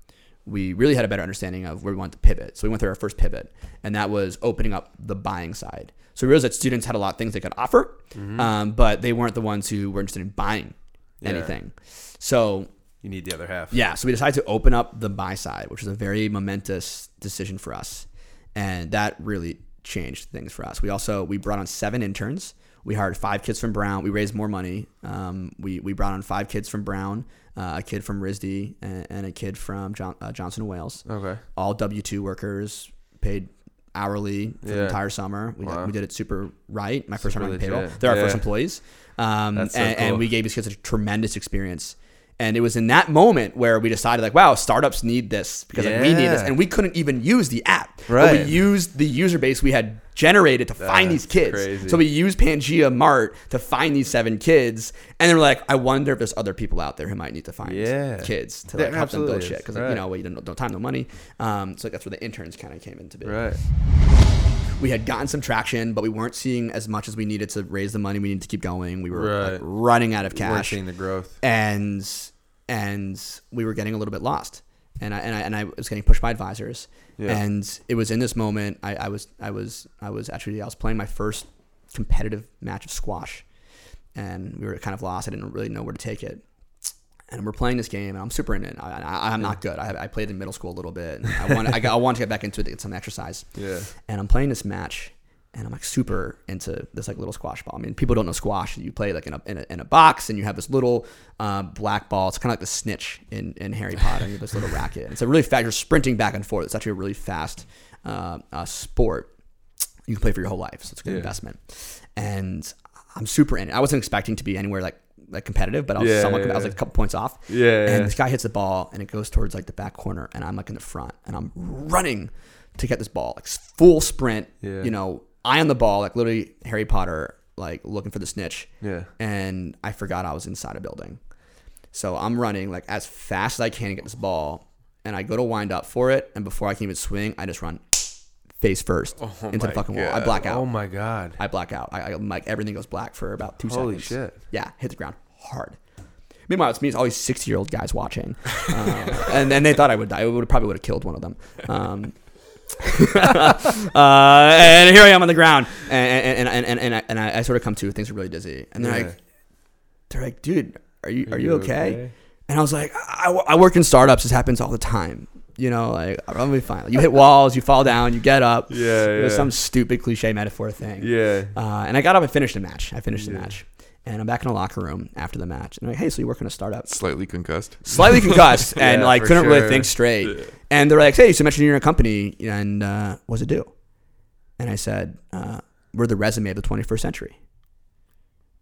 we really had a better understanding of where we wanted to pivot so we went through our first pivot and that was opening up the buying side so we realized that students had a lot of things they could offer um, but they weren't the ones who were interested in buying Yeah. anything so You need the other half. Yeah, so we decided to open up the buy side, which was a very momentous decision for us, and that really changed things for us. We also we brought on seven interns. We hired five kids from Brown. We raised more money. Um, we we brought on five kids from Brown, uh, a kid from RISD, and, and a kid from John, uh, Johnson and Wales. Okay. All W two workers, paid hourly for the entire summer. We, Wow. we did it super right. My first Super time on the payroll. They're our Yeah. first employees, um, That's so and, and we gave these kids a tremendous experience. And it was in that moment where we decided, like, wow, startups need this because like, we need this, and we couldn't even use the app. But Right. we used the user base we had generated to find these kids. crazy. So we used Pangea Mart to find these seven kids, and then we're like, I wonder if there's other people out there who might need to find Yeah. kids to like help them build shit because like, Right. you know we don't no time, no money. Um, so that's where the interns kind of came into being Right. we had gotten some traction, but we weren't seeing as much as we needed to raise the money we needed to keep going. We were like, running out of cash, seeing the growth. and and we were getting a little bit lost. And I and I, and I was getting pushed by advisors, Yeah. and it was in this moment I, I was I was I was actually I was playing my first competitive match of squash, and we were kind of lost. I didn't really know where to take it. And we're playing this game, and I'm super in it. I, I, I'm not good. I, I played in middle school a little bit. And I want I, got- I want to get back into it to get some exercise Yeah. and I'm playing this match, and I'm like super into this like little squash ball. I mean, people don't know squash. You play like in a in a, in a box, and you have this little uh, black ball. It's kind of like the snitch in, in Harry Potter. You have this little racket. It's a really fast. You're sprinting back and forth. It's actually a really fast uh, uh, sport. You can play for your whole life, so it's a good Yeah. investment. And I'm super in it. I wasn't expecting to be anywhere like like competitive, but I was Yeah, somewhat. yeah, I was like a couple points off. Yeah, And this guy hits the ball, and it goes towards like the back corner, and I'm like in the front, and I'm running to get this ball, like full sprint. Yeah. You know, eye on the ball, like literally Harry Potter, like looking for the snitch. Yeah. And I forgot I was inside a building, so I'm running like as fast as I can to get this ball, and I go to wind up for it, and before I can even swing, I just run face first Oh into the fucking wall. I black out. Oh my god. I black out. I, I like everything goes black for about two Holy seconds. Holy shit. Yeah, hit the ground hard. Meanwhile, it's me. It's all these sixty-year-old guys watching, uh, and then they thought I would die. I would probably would have killed one of them. Um, uh, and here I am on the ground, and and and and, and, I, and I, I sort of come to. Things are really dizzy, and they're Yeah. like, they're like, dude, are you are, you okay? And I was like, I, I work in startups. This happens all the time. You know, like I'm gonna be fine. you hit walls, you fall down, you get up. Yeah, It was yeah. some stupid cliche metaphor thing. Yeah. Uh, and I got up and finished the match. I finished the match. And I'm back in the locker room after the match. And I'm like, hey, so you work in a startup? Slightly concussed. Slightly concussed and Yeah, like couldn't really think straight. And they're like, hey, so you mentioned you're in a company and uh, what's it do? And I said, uh, we're the resume of the 21st century.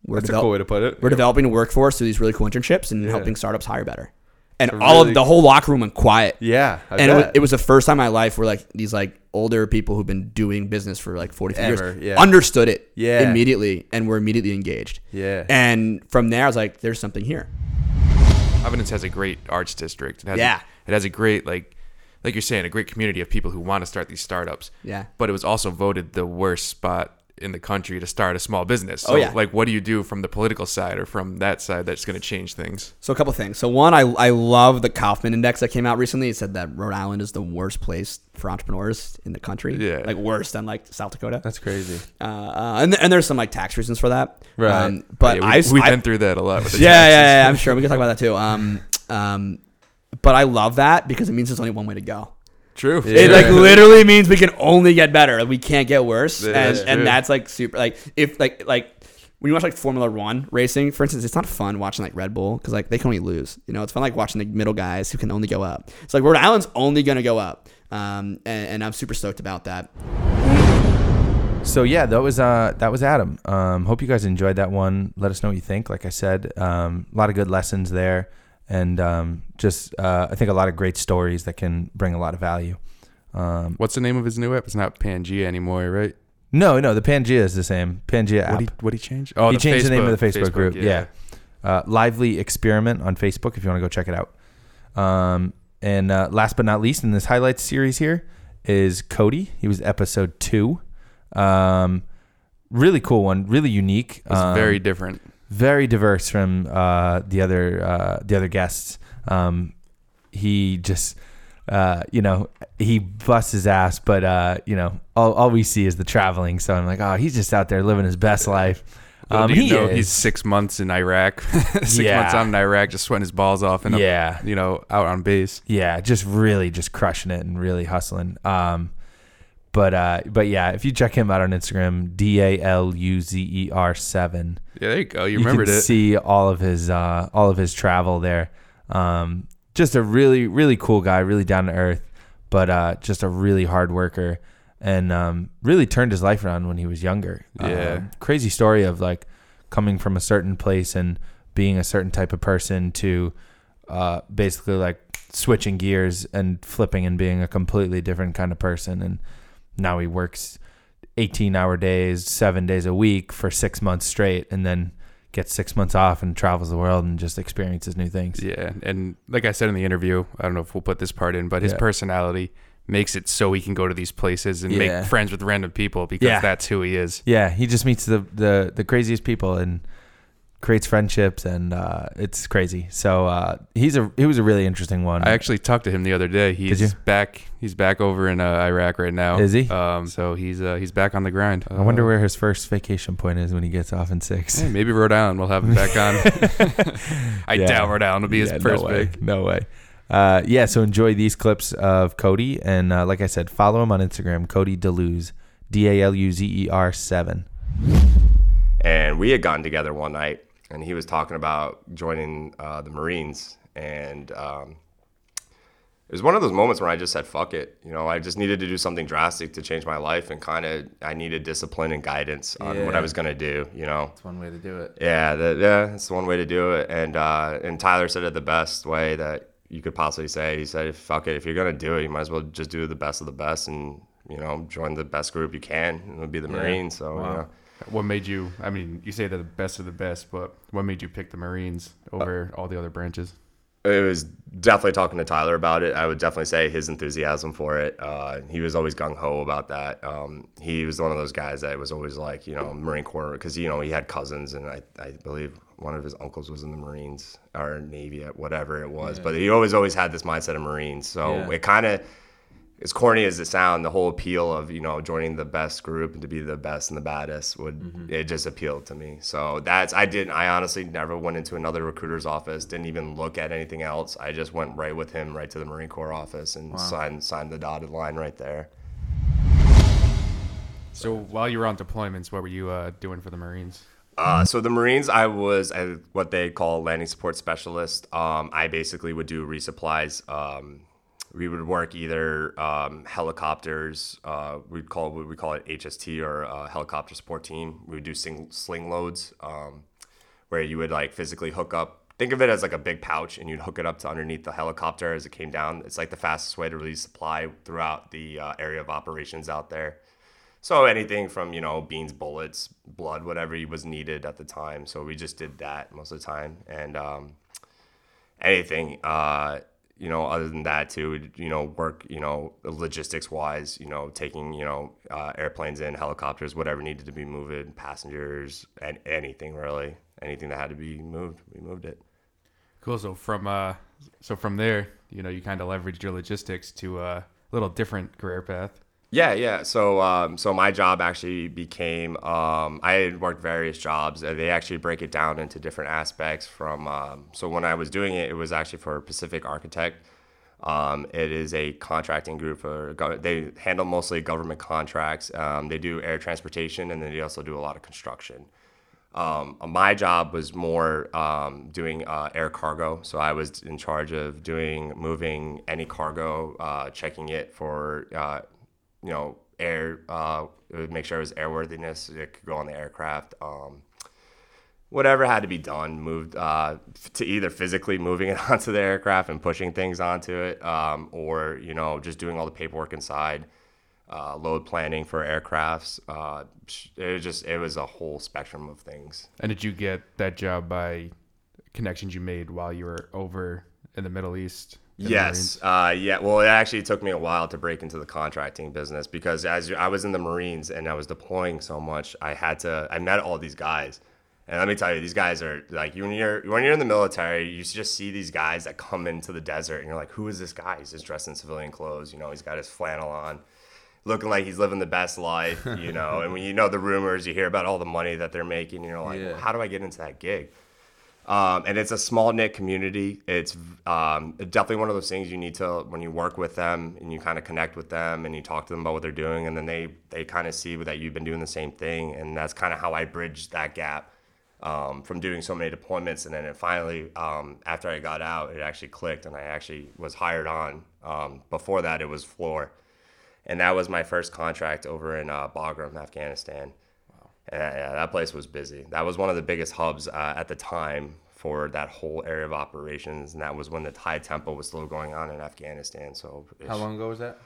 We're, That's a cool way to put it. we're developing a workforce through these really cool internships and Yeah. helping startups hire better. And It's a all of the whole locker room went quiet Yeah. I and it was, bet. it was the first time in my life where like these like older people who've been doing business for like 40 years yeah. understood it Yeah. immediately and were immediately engaged yeah. and from there i was like there's something here Providence has a great arts district. It has Yeah. A, it has a great like like you're saying, a great community of people who want to start these startups. Yeah. But it was also voted the worst spot in the country to start a small business. So Oh, yeah. like what do you do from the political side or from that side that's gonna change things? so a couple things so one I, I love the Kauffman index that came out recently it said that rhode island is the worst place for entrepreneurs in the country Yeah. like worse than like south dakota That's crazy. uh, uh, and, and there's some like tax reasons for that Right. um, but Yeah, we, I've, we've I- been through that a lot with the yeah, taxes. yeah, yeah, I'm sure we can talk about that too. Um, um, but I love that because it means there's only one way to go. True. It like literally means we can only get better. Like we can't get worse, Yeah, and that's and that's like super. Like if like like when you watch like Formula One racing, for instance, it's not fun watching like Red Bull because like they can only lose. You know, it's fun like watching the middle guys who can only go up. It's like Rhode Island's only gonna go up, um, and, and I'm super stoked about that. So yeah, that was uh that was Adam. Um, hope you guys enjoyed that one. Let us know what you think. Like I said, um, a lot of good lessons there, and um, just uh, I think a lot of great stories that can bring a lot of value. Um, What's the name of his new app? It's not Pangea anymore, right? no, no, the Pangea is the same. Pangea app. What he what he changed? Oh, he changed the name of the Facebook, group. Yeah. Uh, Lively Experiment on Facebook if you want to go check it out. Um, and uh, last but not least in this highlights series here is Cody. He was episode two. Um, really cool one, really unique. It's Um, very different. Very diverse from uh, the other uh, the other guests. Um, he just uh, you know he busts his ass, but uh, you know all, all we see is the traveling. So I'm like, oh, he's just out there living his best life. Um, do you he know is. he's six months in Iraq, six Yeah. months out in Iraq, just sweating his balls off and Yeah. up, you know, out on base. yeah, just really just crushing it and really hustling. Um, but uh, but yeah, if you check him out on Instagram, D A L U Z E R seven, Yeah, there you go. You, you remembered can it. see all of his uh, all of his travel there. Um, just a really really cool guy, really down to earth, but uh, just a really hard worker, and um, really turned his life around when he was younger. Yeah. Um, crazy story of like coming from a certain place and being a certain type of person to uh, basically like switching gears and flipping and being a completely different kind of person. And now he works 18 hour days, seven days a week for six months straight, and then gets six months off and travels the world and just experiences new things. Yeah, and like I said in the interview, I don't know if we'll put this part in, but his Yeah. personality makes it so he can go to these places and Yeah. make friends with random people because Yeah. that's who he is. Yeah, he just meets the the, the craziest people and creates friendships, and uh, it's crazy. So uh, he's a he was a really interesting one. I actually talked to him the other day. He's you? back. He's back over in uh, Iraq right now. Is he? Um, so he's uh, he's back on the grind. I wonder Uh, where his first vacation point is when he gets off in six. hey, maybe Rhode Island. We'll have him back on. I Yeah. doubt Rhode Island will be Yeah, his first no way. pick. No way. Uh, yeah, so enjoy these clips of Cody, and uh, like I said, follow him on Instagram, Cody Deluz, D A L U Z E R seven. and we had gotten together one night and he was talking about joining uh, the marines. And um, it was one of those moments where i just said fuck it. You know i just needed to do something drastic to change my life and kind of i needed discipline and guidance on what i was going to do you know? It's one way to do it. yeah that, yeah that's one way to do it. And uh, and tyler said it the best way that you could possibly say. He said fuck it. If you're going to do it you might as well just do the best of the best and you know join the best group you can. And it would be the marines. So you know What made you? I mean, you say they're the best of the best, but what made you pick the Marines over all the other branches? it was definitely talking to Tyler about it. I would definitely say his enthusiasm for it. Uh, he was always gung ho about that. Um, he was one of those guys that was always like, you know, Marine Corps, because you know he had cousins, and I, I believe one of his uncles was in the Marines or Navy, or whatever it was. But he always always had this mindset of Marines. So Yeah. it kind of as corny as it sounds, the whole appeal of you know joining the best group and to be the best and the baddest would Mm-hmm. it just appealed to me. So that's I didn't I honestly never went into another recruiter's office, didn't even look at anything else. I just went right with him right to the Marine Corps office and signed signed the dotted line right there. So while you were on deployments, what were you uh, doing for the Marines? Uh, so the Marines, I was a, what they call landing support specialist. Um, I basically would do resupplies. Um, we would work either um, helicopters. Uh, we'd call we call it HST or uh, helicopter support team. We would do sing, sling loads, um, where you would like physically hook up. Think of it as like a big pouch, and you'd hook it up to underneath the helicopter as it came down. It's like the fastest way to release supply throughout the uh, area of operations out there. So anything from you know beans, bullets, blood, whatever was needed at the time. So we just did that most of the time, and um, anything uh, you know other than that too. You know, work you know logistics wise. You know, taking you know uh, airplanes in, helicopters, whatever needed to be moved, passengers, and anything really, anything that had to be moved, we moved it. Cool. So from uh, so from there, you know, you kind of leveraged your logistics to uh, a little different career path. Yeah, yeah. So, um, so my job actually became. Um, I had worked various jobs. Uh, They actually break it down into different aspects. From um, so when I was doing it, it was actually for Pacific Architect. Um, it is a contracting group for. They handle mostly government contracts. Um, they do air transportation, and then they also do a lot of construction. Um, my job was more doing uh, air cargo. So I was in charge of doing moving any cargo, uh, checking it for uh, you know air, uh, it would make sure it was airworthiness. It could go on the aircraft. Um, whatever had to be done, moved uh, to either physically moving it onto the aircraft and pushing things onto it, um, or you know just doing all the paperwork inside. Uh, load planning for aircrafts. Uh, it was just it was a whole spectrum of things. And did you get that job by connections you made while you were over in the Middle East? Yes. Uh, yeah. Well, it actually took me a while to break into the contracting business because as I was in the Marines and I was deploying so much, I had to. I met all these guys, and let me tell you, these guys are like when you're when you're in the military, you just see these guys that come into the desert, and you're like, who is this guy? He's just dressed in civilian clothes. You know, he's got his flannel on. looking like he's living the best life, you know. and when you know the rumors, you hear about all the money that they're making, you're like, Yeah. how do I get into that gig? Um, and it's a small knit community. It's um, definitely one of those things you need to when you work with them and you kind of connect with them and you talk to them about what they're doing, and then they they kind of see that you've been doing the same thing, and that's kind of how I bridged that gap um, from doing so many deployments. And then it finally, um, after I got out, it actually clicked, and I actually was hired on. Um, before that, it was Fluor, and that was my first contract over in uh, Bagram, Afghanistan. And yeah, that place was busy. That was one of the biggest hubs uh, at the time for that whole area of operations, and that was when the Thai tempo was still going on in Afghanistan. So How long ago was that?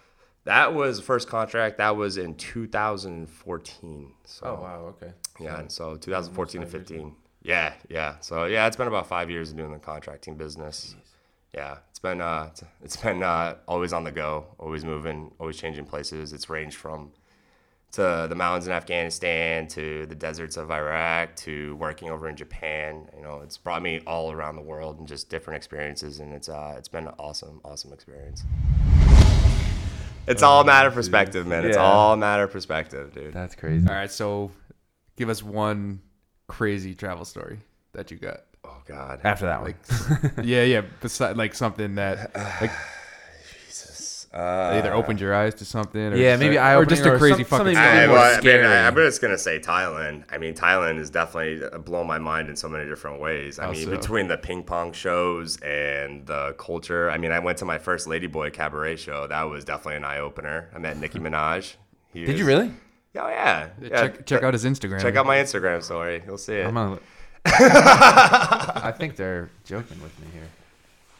That was first contract. That was in 2014. So Oh wow, okay. yeah, and so 2014 to 15. Yeah, yeah. So yeah, it's been about five years of doing the contracting business. Yeah, it's been uh, it's been uh, always on the go, always moving, always changing places. It's ranged from to the mountains in Afghanistan to the deserts of Iraq to working over in Japan. You know, it's brought me all around the world and just different experiences, and it's uh, it's been an awesome, awesome experience. It's all a matter of perspective, man. It's Yeah. all a matter of perspective, dude. That's crazy. All right, so give us one crazy travel story that you got. Oh God. After that one, yeah, yeah. Besides, like something that like Uh, either opened your eyes to something. Or Yeah, just maybe a- or just a crazy some- fucking. I, well, I mean, I, I'm just gonna say Thailand. I mean, Thailand is definitely blown my mind in so many different ways. I How mean, so? between the ping pong shows and the culture. I mean, I went to my first Ladyboy cabaret show. That was definitely an eye opener. I met Nicki Minaj. He did was- you really? Oh yeah. Yeah, yeah. check check out his Instagram. Check out my Instagram story. You'll see it. I'm gonna. I think they're joking with me here.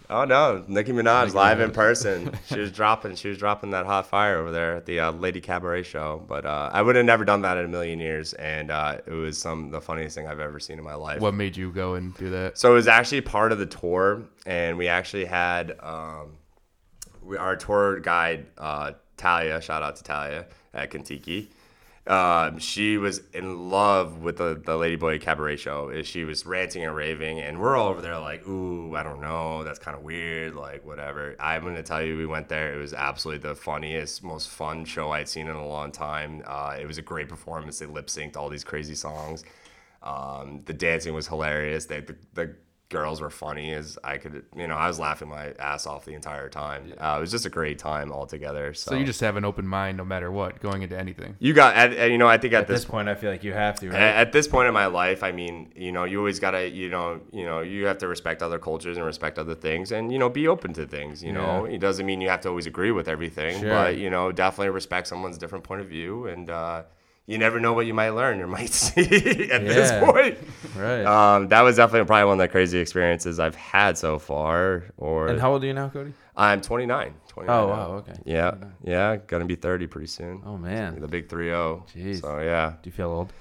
Oh no, Nicki Minaj live in person. she was dropping, she was dropping that hot fire over there at the uh, Lady Cabaret show. But uh, I would have never done that in a million years, and uh, it was some the funniest thing I've ever seen in my life. What made you go and do that? So it was actually part of the tour, and we actually had um, we, our tour guide uh, Talia. Shout out to Talia at Kentucky. Um, she was in love with the, the Ladyboy Cabaret show. She was ranting and raving, and we're all over there like, "Ooh, I don't know, that's kind of weird." Like, whatever. I'm gonna tell you, we went there. It was absolutely the funniest, most fun show I'd seen in a long time. Uh, it was a great performance. They lip synced all these crazy songs. Um, the dancing was hilarious. They, the, the girls were funny as I could, you know, I was laughing my ass off the entire time. Uh, it was just a great time altogether. So, So you just have an open mind no matter what, going into anything. you got, and, and, you know, I think at, At this this, point, I feel like you have to, at, right? at this point in my life, I mean, you know, you always gotta, you know, you know, you have to respect other cultures and respect other things, and you know, be open to things. You know, it doesn't mean you have to always agree with everything, Sure. but you know, definitely respect someone's different point of view, and uh, you never know what you might learn or might see at this point. right. Um, that was definitely probably one of the crazy experiences I've had so far. Or and how old are you now, Cody? I'm 29. 29 Oh now. wow, okay. Yeah, yeah, gonna be 30 pretty soon. Oh man, The big 3-0. Jeez. So yeah, do you feel old?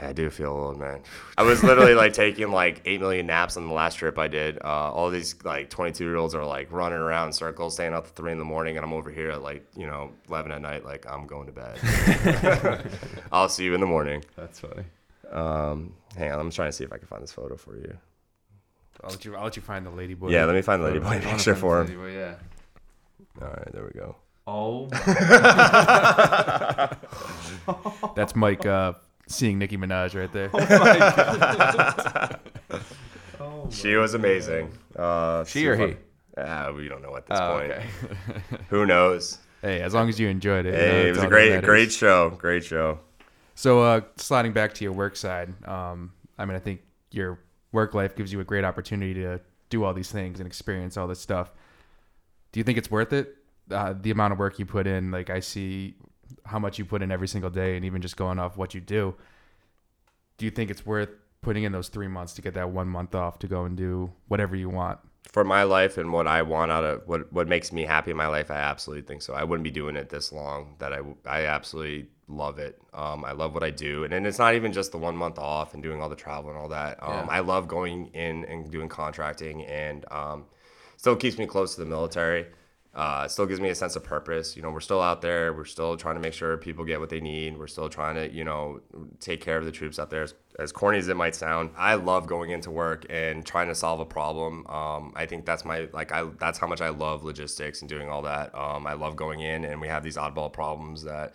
I do feel old, man. I was literally like taking like 8 million naps on the last trip I did. Uh, all these like 22 year olds are like running around in circles, staying up to 3 in the morning, and I'm over here at like, you know, 11 at night, like I'm going to bed. I'll see you in the morning. That's funny. Um, hang on, I'm trying to see if I can find this photo for you. I'll let you. I'll let you find the ladyboy. Yeah, let me find the I ladyboy picture for him. ladyboy, Yeah. All right, there we go. Oh. That's Mike uh, seeing Nicki Minaj right there. She was amazing. Uh, She or super- he? Ah, we don't know at this Oh, point. okay. Who knows? hey, as long as you enjoyed it. you know, Hey, it was a all great, matters. great show. Great show. So, uh, sliding back to your work side, um, I mean, I think your work life gives you a great opportunity to do all these things and experience all this stuff. Do you think it's worth it? Uh, the amount of work you put in, like I see how much you put in every single day, and even just going off what you do. Do you think it's worth putting in those three months to get that one month off to go and do whatever you want? For my life and what I want out of what what makes me happy in my life, I absolutely think so. I wouldn't be doing it this long. That I I absolutely love it. Um, I love what I do, and, and it's not even just the one month off and doing all the travel and all that. Um, Yeah. I love going in and doing contracting, and um, still keeps me close to the military. Uh, it still gives me a sense of purpose. You know, we're still out there. We're still trying to make sure people get what they need. We're still trying to, you know, take care of the troops out there. As, as corny as it might sound, I love going into work and trying to solve a problem. Um, I think that's my like I that's how much I love logistics and doing all that. Um, I love going in and we have these oddball problems that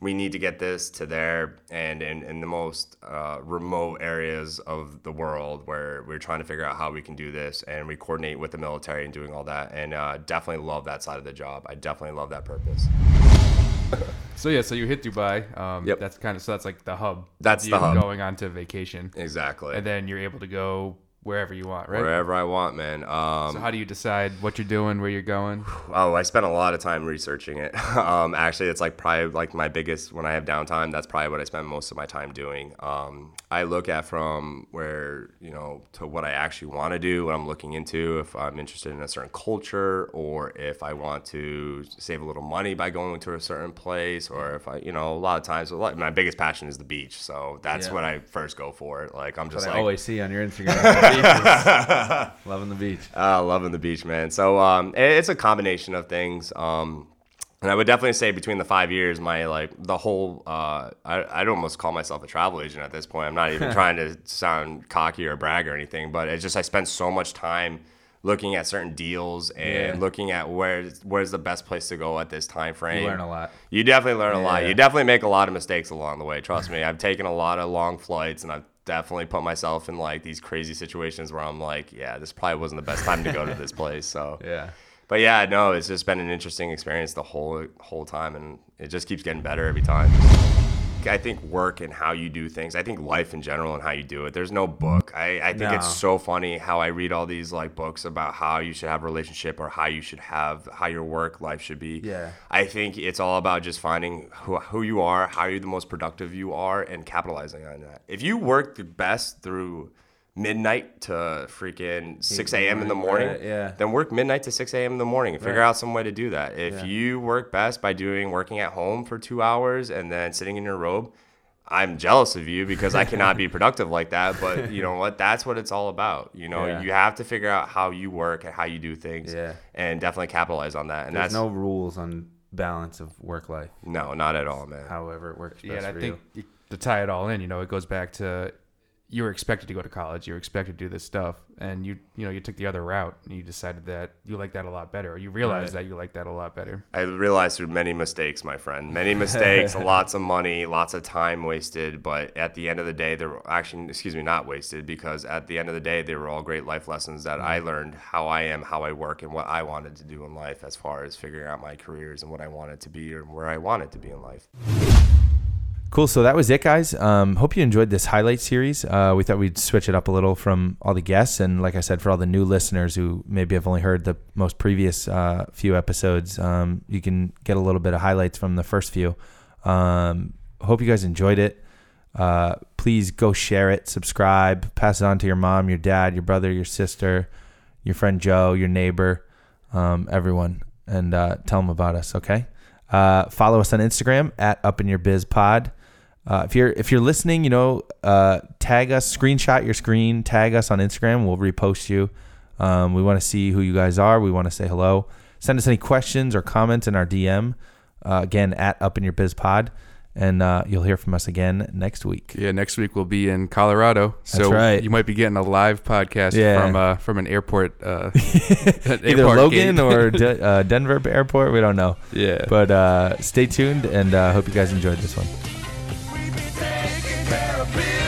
we need to get this to there and in, in the most uh, remote areas of the world where we're trying to figure out how we can do this and we coordinate with the military and doing all that and uh, definitely love that side of the job i definitely love that purpose So yeah, so you hit Dubai. Um, Yep. That's kind of so that's like the hub. That's you the hub. Going on to vacation, exactly and then you're able to go wherever you want, right? wherever i want man um, So how do you decide what you're doing, where you're going? Oh, I spent a lot of time researching it. Um, actually, it's like probably like my biggest when I have downtime. That's probably what I spend most of my time doing. Um, I look at from where you know to what I actually want to do, what I'm looking into. If I'm interested in a certain culture, or if I want to save a little money by going to a certain place, or if I, you know, a lot of times, a lot, my biggest passion is the beach. So that's Yeah. what I first go for. Like I'm just But I like always see on your Instagram. the. Loving the beach. uh, loving the beach, man. So um, it- it's a combination of things. Um, and I would definitely say between the five years, my like the whole, uh, I, I'd almost call myself a travel agent at this point. I'm not even trying to sound cocky or brag or anything, but it's just I spent so much time looking at certain deals and Yeah. looking at where where's the best place to go at this time frame. You learn a lot. You definitely learn a lot. You definitely make a lot of mistakes along the way. Trust me. I've taken a lot of long flights and I've definitely put myself in like these crazy situations where I'm like, yeah, this probably wasn't the best time to go to this place. So, Yeah. but yeah, no, it's just been an interesting experience the whole whole time and it just keeps getting better every time. I think work and how you do things. I think life in general and how you do it. There's no book. I, I think it's so funny how I read all these like books about how you should have a relationship or how you should have how your work life should be. Yeah. I think it's all about just finding who, who you are, how you're the most productive you are, and capitalizing on that. If you work the best through midnight to freaking 6 a.m. in the morning, Right, yeah. then work midnight to 6 a.m. in the morning and figure Right. out some way to do that. If Yeah. you work best by doing working at home for two hours and then sitting in your robe, I'm jealous of you because I cannot be productive like that. But you know what? That's what it's all about. You know, Yeah. you have to figure out how you work and how you do things, Yeah. and definitely capitalize on that. And There's that's no rules on balance of work life. no, not at all, man. However, it works best Yeah, and I for think you. to tie it all in, you know, it goes back to you were expected to go to college, you were expected to do this stuff, and you you know you took the other route, and you decided that you like that a lot better, or you realized that you like that a lot better. I realized through many mistakes, my friend. Many mistakes, lots of money, lots of time wasted. But at the end of the day, they were actually, excuse me, not wasted because at the end of the day, they were all great life lessons that I mm-hmm. learned how I am, how I work, and what I wanted to do in life as far as figuring out my careers and what I wanted to be or where I wanted to be in life. Cool. So that was it, guys. Um, hope you enjoyed this highlight series. Uh, we thought we'd switch it up a little from all the guests, and like I said, for all the new listeners who maybe have only heard the most previous uh, few episodes, um, you can get a little bit of highlights from the first few. Um, hope you guys enjoyed it. Uh, please go share it, subscribe, pass it on to your mom, your dad, your brother, your sister, your friend Joe, your neighbor, um, everyone, and uh, tell them about us. Okay. Uh, follow us on Instagram at Up in Your Biz Pod. Uh, if you're if you're listening, you know, uh, tag us, screenshot your screen, tag us on Instagram. We'll repost you. Um, we want to see who you guys are. We want to say hello. Send us any questions or comments in our DM. Uh, again, at Up in Your Biz Pod, and uh, you'll hear from us again next week. Yeah, next week we'll be in Colorado, so right. you might be getting a live podcast Yeah. from uh, from an airport, uh, an Either airport Logan or De- uh, Denver Airport. We don't know, yeah. but uh, stay tuned and uh, hope you guys enjoyed this one gotta be